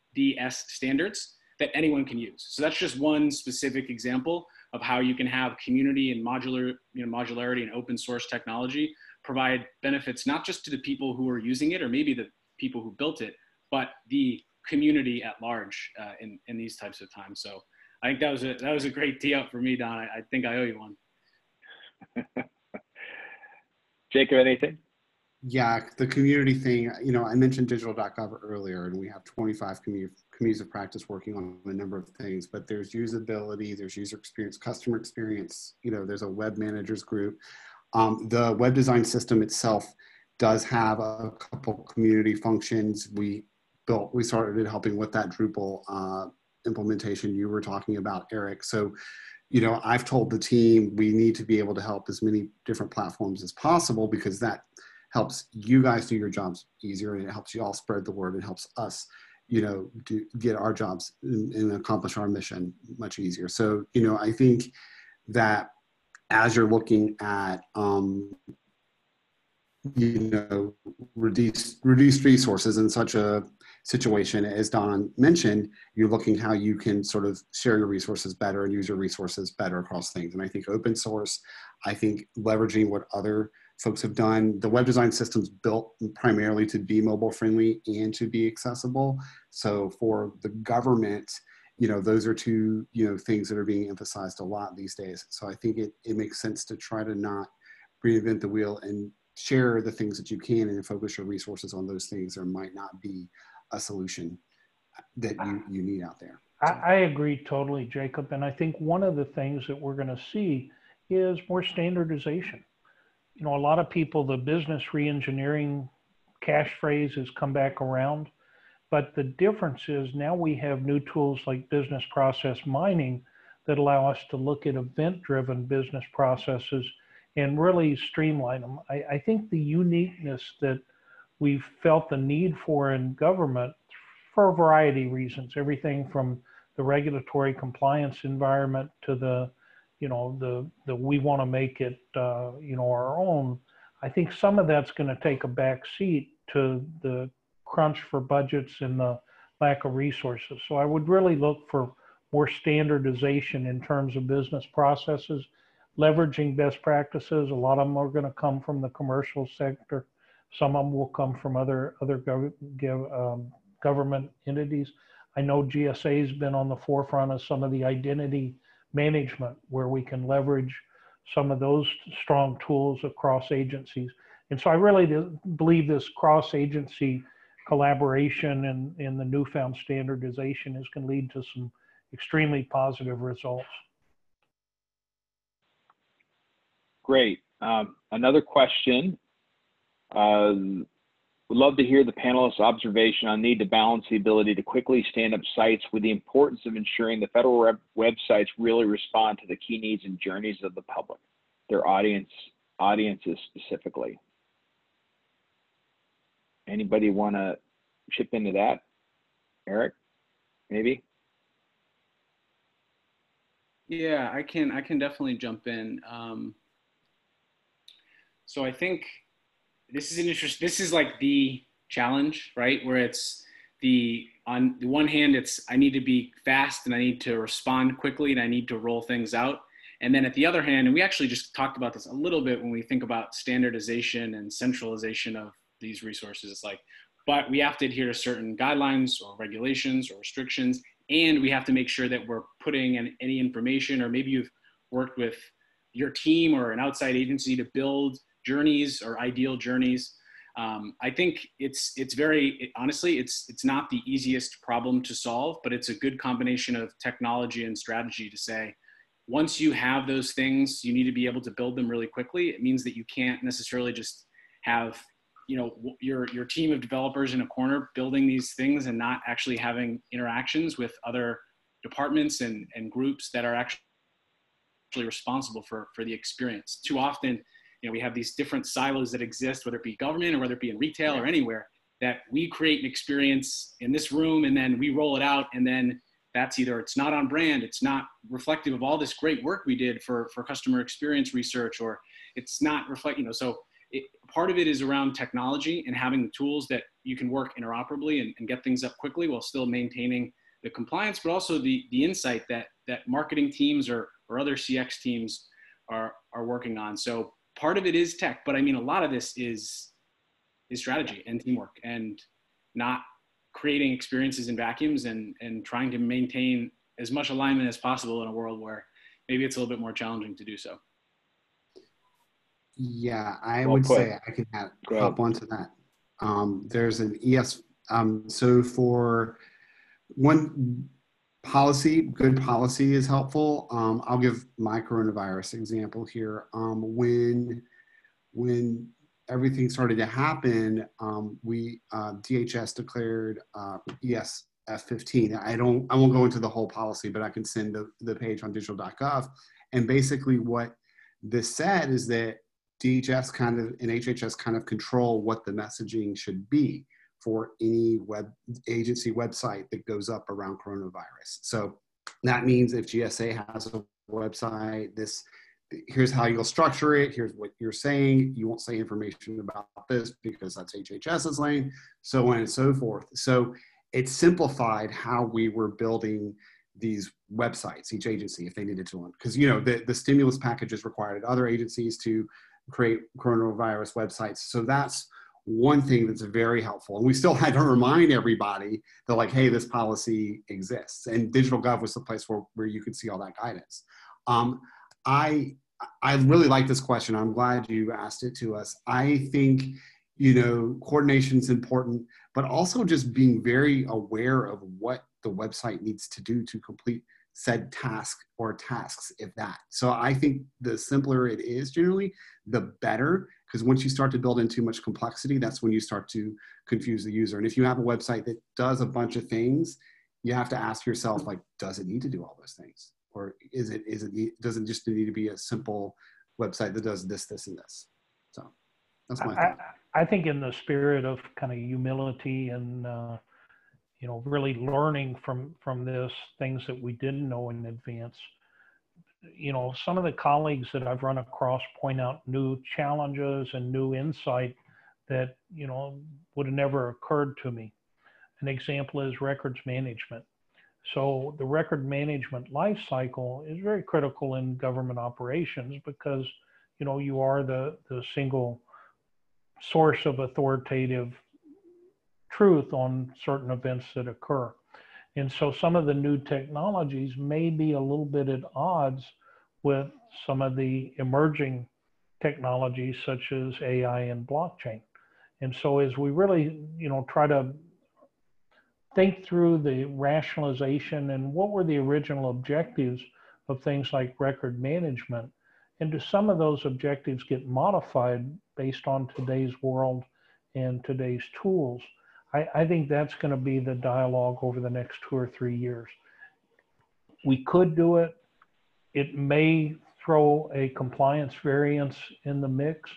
standards that anyone can use. So that's just one specific example of how you can have community and modular, you know, modularity and open source technology provide benefits not just to the people who are using it or maybe the people who built it, but the community at large uh, in, in these types of times. So I think that was a, that was a great tee up for me, Don. I, I think I owe you one. [LAUGHS] Jacob, anything? Yeah, the community thing, you know, I mentioned digital.gov earlier, and we have 25 community, communities of practice working on a number of things, but there's usability, there's user experience, customer experience, you know, there's a web managers group. Um, the web design system itself does have a couple community functions. We built, we started helping with that Drupal uh, implementation you were talking about, Eric. So, you know, I've told the team we need to be able to help as many different platforms as possible because that helps you guys do your jobs easier and it helps you all spread the word and helps us you know do, get our jobs and, and accomplish our mission much easier. So you know i think that as you're looking at um, you know reduce reduced resources in such a situation as don mentioned you're looking how you can sort of share your resources better and use your resources better across things. And i think open source i think leveraging what other folks have done the web design systems built primarily to be mobile friendly and to be accessible so for the government you know those are two you know things that are being emphasized a lot these days so i think it, it makes sense to try to not reinvent the wheel and share the things that you can and focus your resources on those things there might not be a solution that you, you need out there. So. I, I agree totally, Jacob. And I think one of the things that we're going to see is more standardization. You know, a lot of people, the business reengineering cash phrase has come back around. But the difference is now we have new tools like business process mining that allow us to look at event driven business processes and really streamline them. I, I, think the uniqueness that we've felt the need for in government for a variety of reasons, everything from the regulatory compliance environment to the, you know, the, the we want to make it, uh, you know, our own. I think some of that's going to take a back seat to the crunch for budgets and the lack of resources. So I would really look for more standardization in terms of business processes leveraging best practices. A lot of them are going to come from the commercial sector. Some of them will come from other other gov um, government entities. I know GSA has been on the forefront of some of the identity management where we can leverage some of those strong tools across agencies. And so I really believe this cross agency collaboration and, the newfound standardization is going to lead to some extremely positive results. Great. Um, another question Uh, would love to hear the panelists' observation on need to balance the ability to quickly stand up sites with the importance of ensuring the federal websites really respond to the key needs and journeys of the public, their audience audiences specifically. Anybody want to chip into that? Eric, maybe? Yeah, I can. I can definitely jump in. Um, so I think this is an interest. This is like the challenge, right? Where it's the on the one hand, it's I need to be fast and I need to respond quickly and I need to roll things out. And then at the other hand, and we actually just talked about this a little bit when we think about standardization and centralization of these resources. It's like, but we have to adhere to certain guidelines or regulations or restrictions, and we have to make sure that we're putting in any information, or maybe you've worked with your team or an outside agency to build journeys or ideal journeys. Um, I think it's it's very honestly it's it's not the easiest problem to solve, but it's a good combination of technology and strategy to say once you have those things, you need to be able to build them really quickly. It means that you can't necessarily just have you know your your team of developers in a corner building these things and not actually having interactions with other departments and, and groups that are actually responsible for for the experience. Too often you know, we have these different silos that exist, whether it be government or whether it be in retail or anywhere, that we create an experience in this room and then we roll it out and then that's either it's not on brand, it's not reflective of all this great work we did for, for customer experience research, or it's not reflect, you know, so it, part of it is around technology and having the tools that you can work interoperably and, and get things up quickly while still maintaining the compliance, but also the, the insight that, that marketing teams or, or other CX teams are, are working on. So part of it is tech, but I mean, a lot of this is is strategy and teamwork and not creating experiences in vacuums and and trying to maintain as much alignment as possible in a world where maybe it's a little bit more challenging to do so. Yeah, I well would put. say I can have, hop onto that. Um, there's an ES. Um, so for one policy, good policy is helpful. Um, I'll give my coronavirus example here. Um, when when everything started to happen, um, we uh, DHS declared uh, ESF 15. I don't, I won't go into the whole policy, but I can send the, the page on digital.gov. And basically, what this said is that DHS kind of and HHS kind of control what the messaging should be for any web agency website that goes up around coronavirus. So that means if GSA has a website, this here's how you'll structure it. Here's what you're saying. You won't say information about this because that's HHS's lane, so on and so forth. So it simplified how we were building these websites, each agency, if they needed to. one. Because you know the, the stimulus packages required other agencies to create coronavirus websites. So that's one thing that's very helpful. And we still had to remind everybody that like, hey, this policy exists. And Digital Gov was the place where, where you could see all that guidance. Um, I, I really like this question. I'm glad you asked it to us. I think, you know, coordination is important, but also just being very aware of what the website needs to do to complete said task or tasks, if that. So I think the simpler it is generally, the better because once you start to build in too much complexity, that's when you start to confuse the user. And if you have a website that does a bunch of things, you have to ask yourself, like, does it need to do all those things? Or is it, is it, does it just need to be a simple website that does this, this, and this? So that's my I, I think in the spirit of kind of humility and, uh, you know, really learning from, from this, things that we didn't know in advance, you know, some of the colleagues that I've run across point out new challenges and new insight that, you know, would have never occurred to me. An example is records management. So the record management life cycle is very critical in government operations because, you know, you are the, the single source of authoritative truth on certain events that occur. And so some of the new technologies may be a little bit at odds with some of the emerging technologies such as AI and blockchain. And so as we really, you know, try to think through the rationalization and what were the original objectives of things like record management, and do some of those objectives get modified based on today's world and today's tools. I, I think that's going to be the dialogue over the next two or three years. We could do it. It may throw a compliance variance in the mix,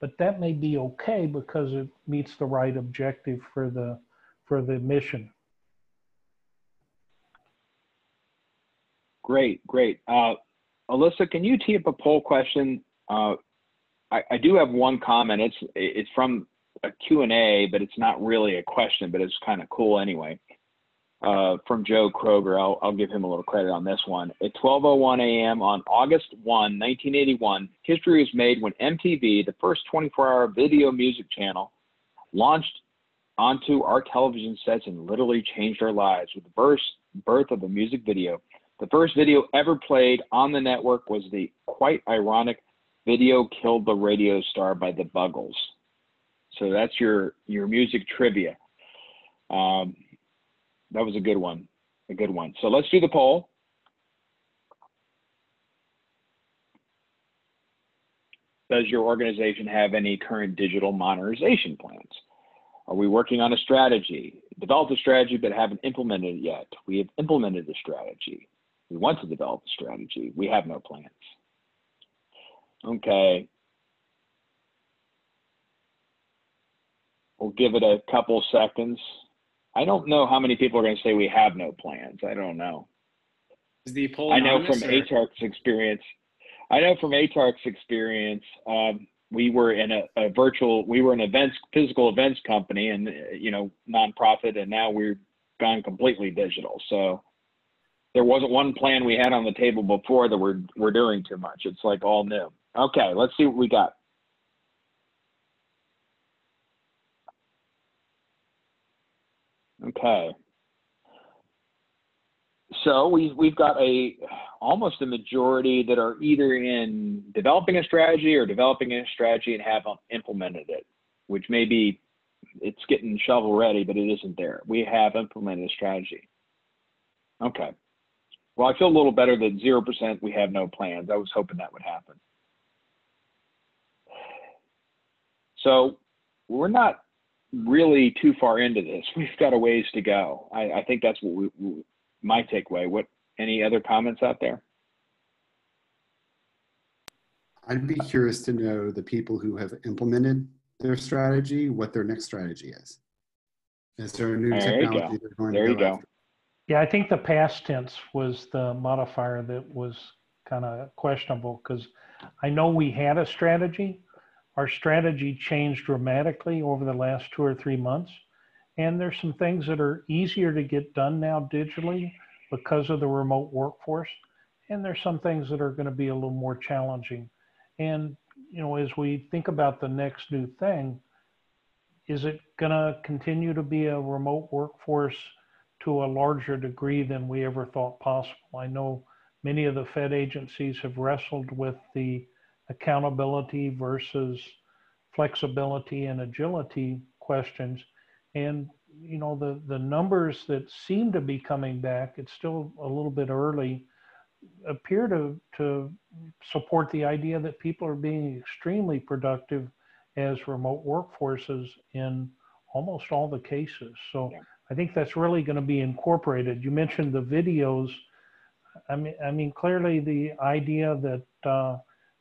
but that may be okay because it meets the right objective for the for the mission. Great, great. Uh, Alyssa, can you tee up a poll question? Uh, I, I, do have one comment. It's it's from a Q&A, but it's not really a question, but it's kind of cool anyway. Uh, from Joe Kroger, I'll, I'll give him a little credit on this one. At 12:01 a.m. on August 1, 1981, history was made when MTV, the first 24-hour video music channel, launched onto our television sets and literally changed our lives with the birth, birth of the music video. The first video ever played on the network was the quite ironic video Killed the Radio Star by the Buggles. So that's your, your music trivia. Um, that was a good one, a good one. So let's do the poll. Does your organization have any current digital modernization plans? Are we working on a strategy? Developed a strategy but haven't implemented it yet. We have implemented the strategy. We want to develop a strategy. We have no plans. Okay. We'll give it a couple seconds. I don't know how many people are going to say we have no plans. I don't know. Is the poll I know from or? ATARC's experience. I know from ATARC's experience. Um, we were in a, a, virtual. We were an events, physical events company, and you know, nonprofit, and now we're gone completely digital. So there wasn't one plan we had on the table before that we're we're doing too much. It's like all new. Okay, let's see what we got. Okay. So we've we've got a almost a majority that are either in developing a strategy or developing a strategy and have implemented it, which may be it's getting shovel ready, but it isn't there. We have implemented a strategy. Okay. Well, I feel a little better that 0% we have no plans. I was hoping that would happen. So we're not really too far into this. [LAUGHS] We've got a ways to go. I, I think that's what we, we, my takeaway. What any other comments out there? I'd be curious to know the people who have implemented their strategy, what their next strategy is. Is there a new there technology they're going there to go, you go. After? Yeah, I think the past tense was the modifier that was kind of questionable because I know we had a strategy. Our strategy changed dramatically over the last two or three months. And there's some things that are easier to get done now digitally because of the remote workforce. And there's some things that are going to be a little more challenging. And, you know, as we think about the next new thing, is it going to continue to be a remote workforce to a larger degree than we ever thought possible. I know many of the Fed agencies have wrestled with the accountability versus flexibility and agility questions. And you know the the numbers that seem to be coming back, it's still a little bit early, appear to to support the idea that people are being extremely productive as remote workforces in almost all the cases. So yeah. I think that's really going to be incorporated. You mentioned the videos. I mean, I mean, clearly the idea that uh,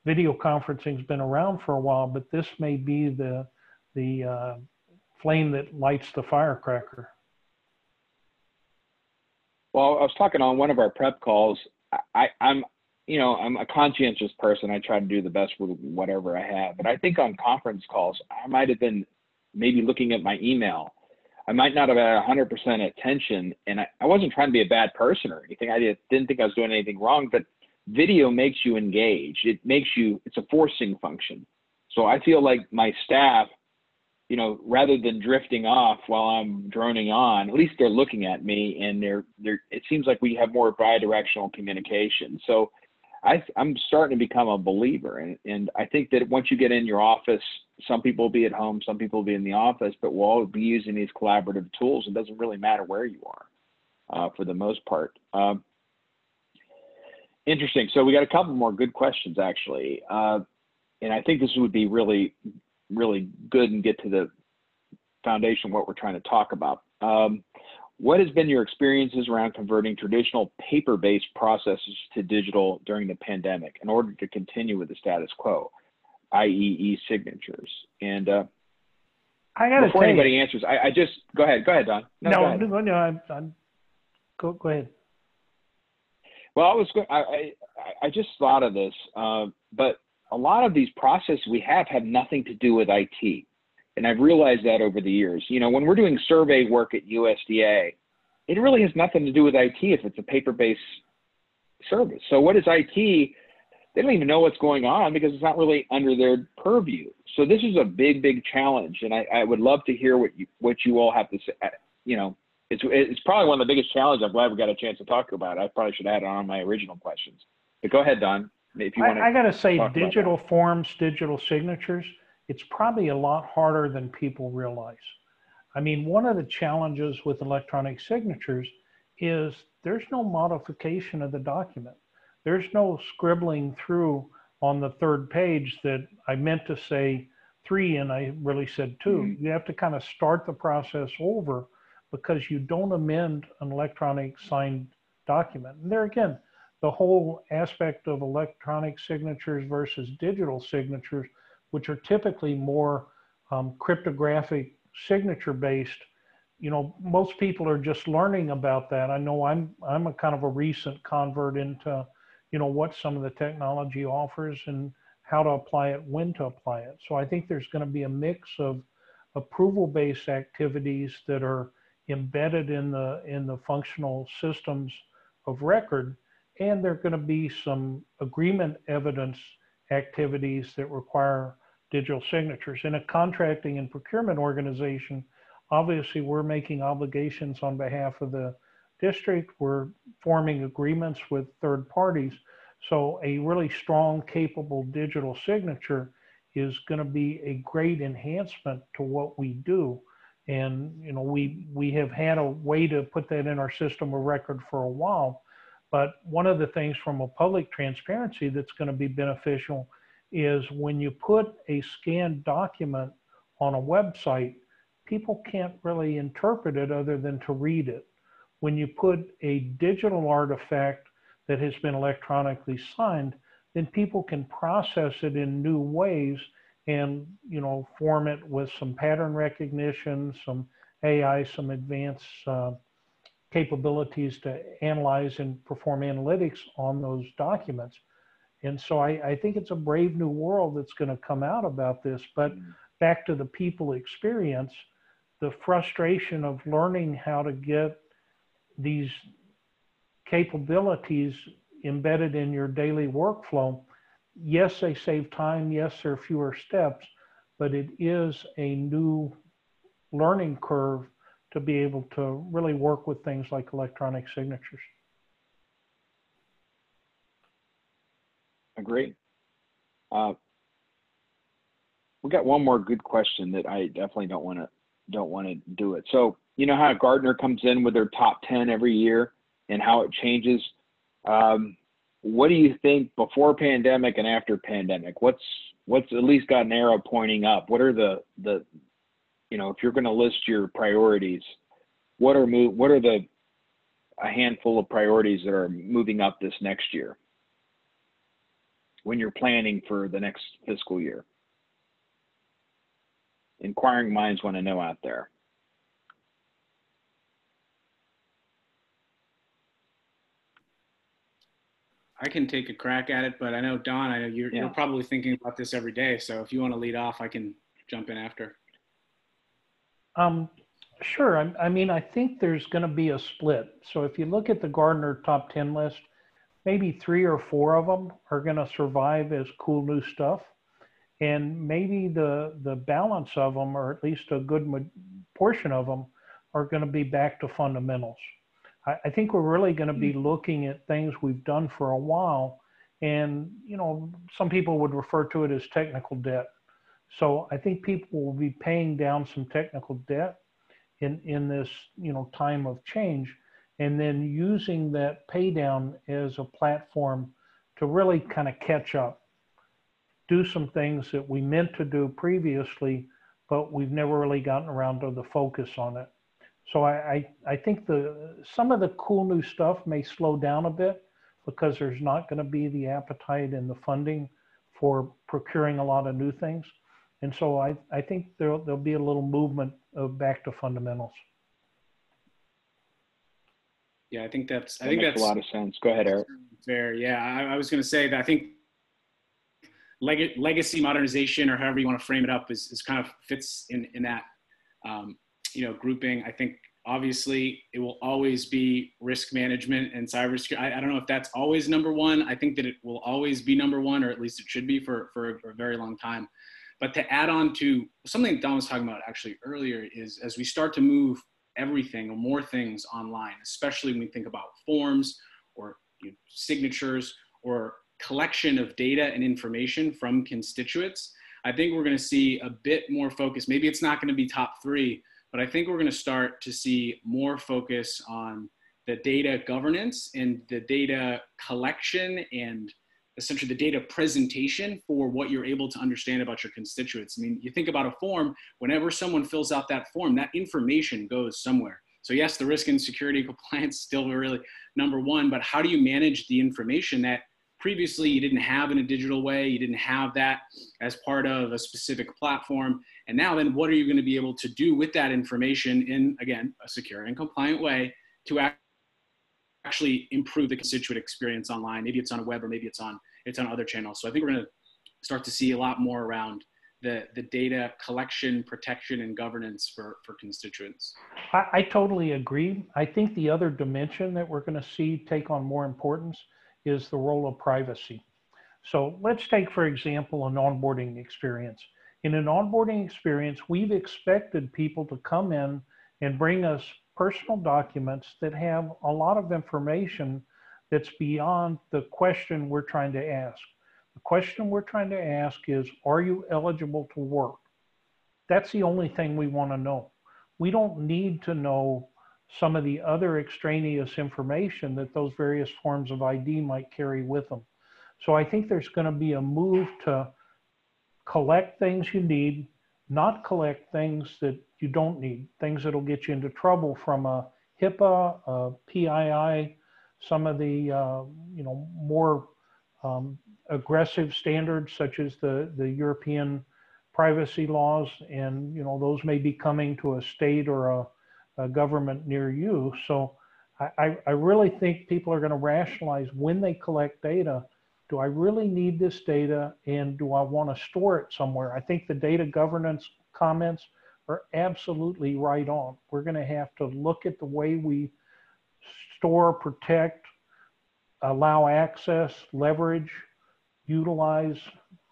video conferencing has been around for a while, but this may be the the uh, flame that lights the firecracker. Well, I was talking on one of our prep calls. I, I'm, you know, I'm a conscientious person. I try to do the best with whatever I have. But I think on conference calls, I might have been maybe looking at my email I might not have had 100% attention, and I, I wasn't trying to be a bad person or anything. I didn't think I was doing anything wrong, but video makes you engage. It makes you, it's a forcing function. So I feel like my staff, you know, rather than drifting off while I'm droning on, at least they're looking at me and they're, they're, it seems like we have more bi-directional communication. So I, am starting to become a believer. And, and I think that once you get in your office, some people will be at home, some people will be in the office, but we'll all be using these collaborative tools. It doesn't really matter where you are uh, for the most part. Um, interesting. So we got a couple more good questions actually. Uh, and I think this would be really really good and get to the foundation of what we're trying to talk about. Um, what has been your experiences around converting traditional paper-based processes to digital during the pandemic in order to continue with the status quo, i.e., e-signatures? And uh, I got to before anybody you, answers, I, I, just go ahead. Go ahead, Don. No, no, go no, no I'm, I'm, go go ahead. Well, I was I I, I just thought of this, uh, but a lot of these processes we have have nothing to do with IT. And I've realized that over the years. You know, when we're doing survey work at USDA, it really has nothing to do with IT if it's a paper-based service. So what is IT? They don't even know what's going on because it's not really under their purview. So this is a big, big challenge, and I, I would love to hear what you what you all have to say. Uh, you know, it's it's probably one of the biggest challenges. I'm glad we got a chance to talk about. It. I probably should have had it on my original questions. But go ahead, Don. If you want I, I got to say, digital forms, digital signatures it's probably a lot harder than people realize. I mean, one of the challenges with electronic signatures is there's no modification of the document. There's no scribbling through on the third page that I meant to say three and I really said 2 mm-hmm. You have to kind of start the process over because you don't amend an electronic signed document. And there again, the whole aspect of electronic signatures versus digital signatures which are typically more um, cryptographic signature based you know most people are just learning about that i know i'm i'm a kind of a recent convert into you know what some of the technology offers and how to apply it when to apply it so i think there's going to be a mix of approval based activities that are embedded in the in the functional systems of record and there are going to be some agreement evidence activities that require digital signatures. In a contracting and procurement organization, obviously we're making obligations on behalf of the district. We're forming agreements with third parties. So a really strong, capable digital signature is going to be a great enhancement to what we do. And you know, we we have had a way to put that in our system of record for a while. But one of the things from a public transparency that's going to be beneficial is when you put a scanned document on a website, people can't really interpret it other than to read it. When you put a digital artifact that has been electronically signed, then people can process it in new ways and you know form it with some pattern recognition, some AI, some advanced uh, capabilities to analyze and perform analytics on those documents. And so I, I think it's a brave new world that's going to come out about this. But back to the people experience, the frustration of learning how to get these capabilities embedded in your daily workflow. Yes, they save time. Yes, there are fewer steps, but it is a new learning curve to be able to really work with things like electronic signatures. Agree. Uh, we got one more good question that I definitely don't want to don't want to do it. So you know how Gartner comes in with their top ten every year and how it changes. Um, what do you think before pandemic and after pandemic? What's what's at least got an arrow pointing up? What are the the you know if you're going to list your priorities, what are move what are the a handful of priorities that are moving up this next year? when you're planning for the next fiscal year? Inquiring minds want to know out there. I can take a crack at it, but I know Don, I know you're, yeah. you're probably thinking about this every day. So if you want to lead off, I can jump in after. Um, sure. I, I mean, I think there's going to be a split. So if you look at the Gartner top 10 list, maybe three or four of them are going to survive as cool new stuff and maybe the the balance of them or at least a good portion of them are going to be back to fundamentals I, I think we're really going to be hmm. looking at things we've done for a while and you know some people would refer to it as technical debt so i think people will be paying down some technical debt in in this you know time of change and then using that pay down as a platform to really kind of catch up. do some things that we meant to do previously, but we've never really gotten around to the focus on it. So I, I, I think the some of the cool new stuff may slow down a bit because there's not going to be the appetite and the funding for procuring a lot of new things. And so I, I think there'll, there'll be a little movement of back to fundamentals. Yeah, I think that's. I That think makes that's a lot of sense. Go ahead, Eric. fair. Yeah, I, I was going to say that I think leg- legacy modernization, or however you want to frame it up, is, is kind of fits in in that um, you know grouping. I think obviously it will always be risk management and cybersecurity. I, I don't know if that's always number one. I think that it will always be number one, or at least it should be for for, for a very long time. But to add on to something that Don was talking about actually earlier is as we start to move everything or more things online, especially when we think about forms or you know, signatures or collection of data and information from constituents, I think we're going to see a bit more focus. Maybe it's not going to be top three, but I think we're going to start to see more focus on the data governance and the data collection and essentially the data presentation for what you're able to understand about your constituents. I mean, you think about a form, whenever someone fills out that form, that information goes somewhere. So yes, the risk and security [LAUGHS] compliance still really number one, but how do you manage the information that previously you didn't have in a digital way, you didn't have that as part of a specific platform. And now then what are you gonna be able to do with that information in, again, a secure and compliant way to actually improve the constituent experience online. Maybe it's on a web or maybe it's on it's on other channels. So I think we're going to start to see a lot more around the the data collection, protection, and governance for for constituents. I, I totally agree. I think the other dimension that we're going to see take on more importance is the role of privacy. So let's take, for example, an onboarding experience. In an onboarding experience, we've expected people to come in and bring us personal documents that have a lot of information that's beyond the question we're trying to ask. The question we're trying to ask is, are you eligible to work? That's the only thing we want to know. We don't need to know some of the other extraneous information that those various forms of ID might carry with them. So I think there's going to be a move to collect things you need, not collect things that you don't need, things that'll get you into trouble from a HIPAA, a PII, some of the uh, you know more um, aggressive standards such as the the European privacy laws, and you know those may be coming to a state or a, a government near you. So I, I really think people are going to rationalize when they collect data. Do I really need this data, and do I want to store it somewhere? I think the data governance comments are absolutely right on. We're going to have to look at the way we store, protect, allow access, leverage, utilize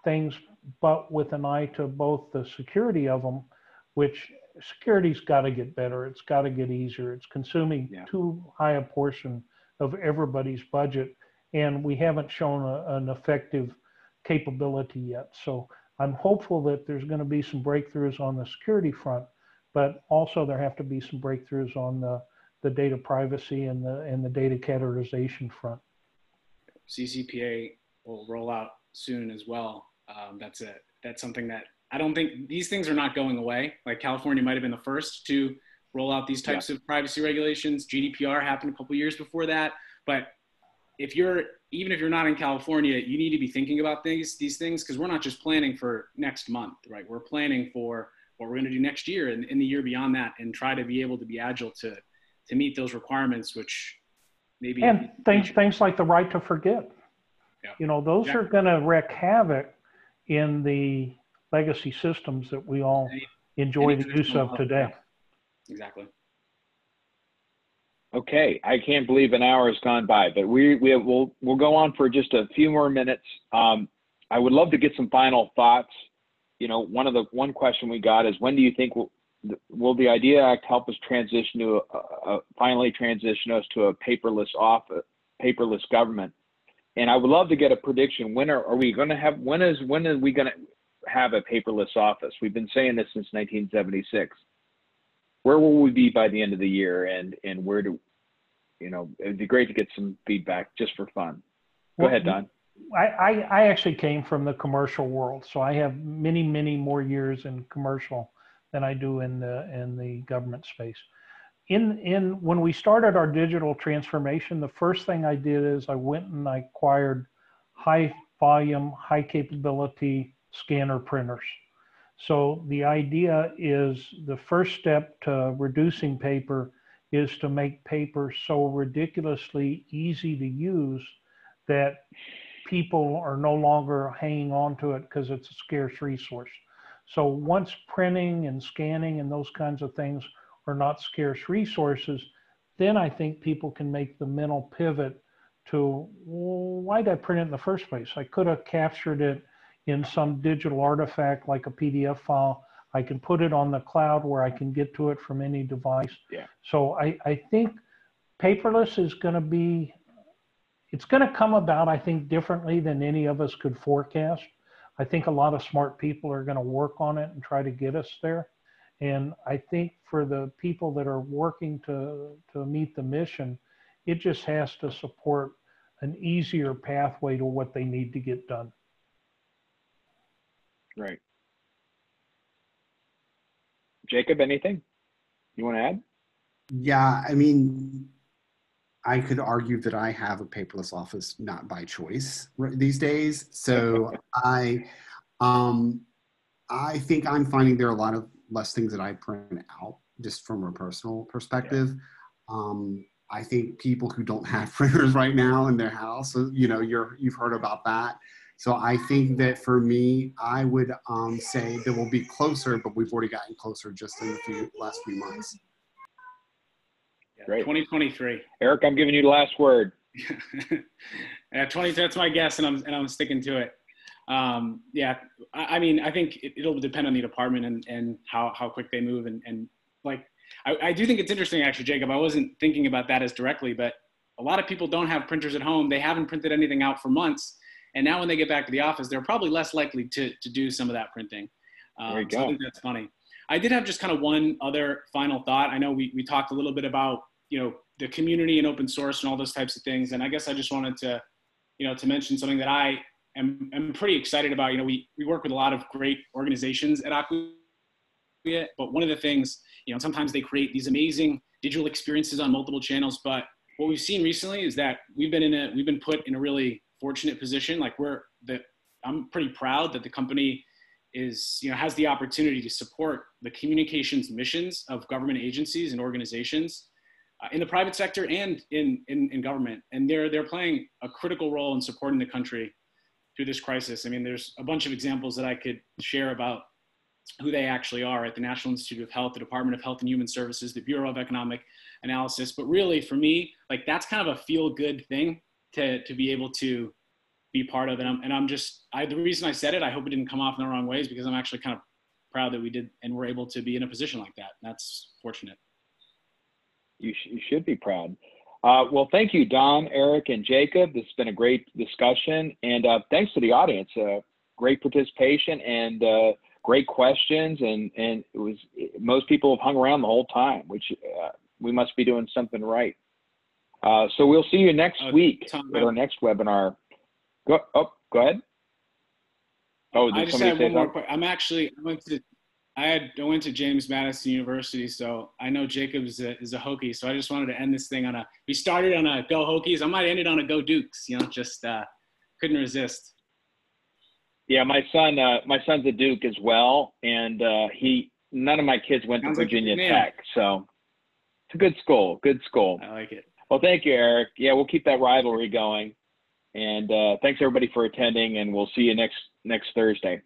things, but with an eye to both the security of them, which security's got to get better. It's got to get easier. It's consuming Yeah. too high a portion of everybody's budget, and we haven't shown a, an effective capability yet. So I'm hopeful that there's going to be some breakthroughs on the security front, but also there have to be some breakthroughs on the, the data privacy and the and the data categorization front. CCPA will roll out soon as well. Um, that's it. That's something that I don't think these things are not going away. Like California might have been the first to roll out these types of privacy regulations. GDPR happened a couple years before that, but if you're even if you're not in California, you need to be thinking about things these things because we're not just planning for next month, right? We're planning for what we're going to do next year and in the year beyond that, and try to be able to be agile to to meet those requirements, which maybe And things things like the right to forget. Yeah. You know, those Yeah. are going to wreak havoc in the legacy systems that we all Any- enjoy any the use of today. exactly. Okay, I can't believe an hour has gone by, but we we will we'll go on for just a few more minutes. Um, I would love to get some final thoughts. You know, one of the one question we got is when do you think will will the IDEA Act help us transition to a, a, finally transition us to a paperless off paperless government? And I would love to get a prediction. When are, are we going to have? When is when are we going to have a paperless office? We've been saying this since 1976 where will we be by the end of the year and and where do you know it'd be great to get some feedback just for fun go Well, ahead don I, I, I actually came from the commercial world, so I have many, many more years in commercial than I do in the in the government space. In in when we started our digital transformation, the first thing I did is I went and I acquired high volume, high capability scanner printers. So the idea is the first step to reducing paper is to make paper so ridiculously easy to use that people are no longer hanging on to it because it's a scarce resource. So once printing and scanning and those kinds of things are not scarce resources, then I think people can make the mental pivot to why did I print it in the first place? I could have captured it in some digital artifact like a PDF file. I can put it on the cloud where I can get to it from any device. Yeah. So I, I think paperless is going to be it's going to come about, I think, differently than any of us could forecast. I think a lot of smart people are going to work on it and try to get us there. And I think for the people that are working to, to meet the mission, it just has to support an easier pathway to what they need to get done. Right. Jacob, anything you want to add? Yeah, I mean, I could argue that I have a paperless office not by choice these days. So [LAUGHS] I, um, I think I'm finding there are a lot of less things that I print out just from a personal perspective. Yeah. Um, I think people who don't have [LAUGHS] printers right now in their house, you know, you're you've heard about that. So I think that for me, I would um, say that we'll be closer, but we've already gotten closer just in the few, last few months. Great. 2023. Eric, I'm giving you the last word. [LAUGHS] yeah, 20. That's my guess, and I'm and I'm sticking to it. Um, yeah, I, I, mean, I think it, will depend on the department and and how how quick they move, and and like I, I do think it's interesting actually, Jacob. I wasn't thinking about that as directly, but a lot of people don't have printers at home. They haven't printed anything out for months, and now when they get back to the office, they're probably less likely to to do some of that printing. Um, there you go. So I think that's funny. I did have just kind of one other final thought. I know we, we talked a little bit about you know the community and open source and all those types of things. And I guess I just wanted to you know to mention something that I am, am pretty excited about. You know, we we work with a lot of great organizations at Acquia, but one of the things you know sometimes they create these amazing digital experiences on multiple channels, but what we've seen recently is that we've been in a we've been put in a really fortunate position like we're the i'm pretty proud that the company is you know has the opportunity to support the communications missions of government agencies and organizations uh, in the private sector and in, in, in government. And they're, they're playing a critical role in supporting the country through this crisis. I mean, there's a bunch of examples that I could share about who they actually are at the National Institute of Health, the Department of Health and Human Services, the Bureau of Economic Analysis. But really, for me, like that's kind of a feel good thing to, to be able to be part of. And I'm, and I'm just, I, the reason I said it, I hope it didn't come off in the wrong ways because I'm actually kind of proud that we did and we're able to be in a position like that. That's fortunate you, sh- you should be proud. Uh, well, thank you, Don, Eric, and Jacob. This has been a great discussion, and uh, thanks to the audience. Uh, great participation and uh, great questions, and and it was most people have hung around the whole time, which uh, we must be doing something right. Uh, so we'll see you next week Tom, at our next webinar. Go, oh, go ahead. Oh, I just had one more. Question. I'm actually I went to I had I went to James Madison University, so I know Jacob is a, is a Hokie. So I just wanted to end this thing on a. We started on a Go Hokies. I might end it on a Go Dukes. You know, just uh, couldn't resist. Yeah, my son, uh, my son's a Duke as well, and uh, he. None of my kids went Sounds to Virginia like Tech, so it's a good school. Good school. I like it. Well, thank you, Eric. Yeah, we'll keep that rivalry going, and uh, thanks everybody for attending, and we'll see you next next Thursday.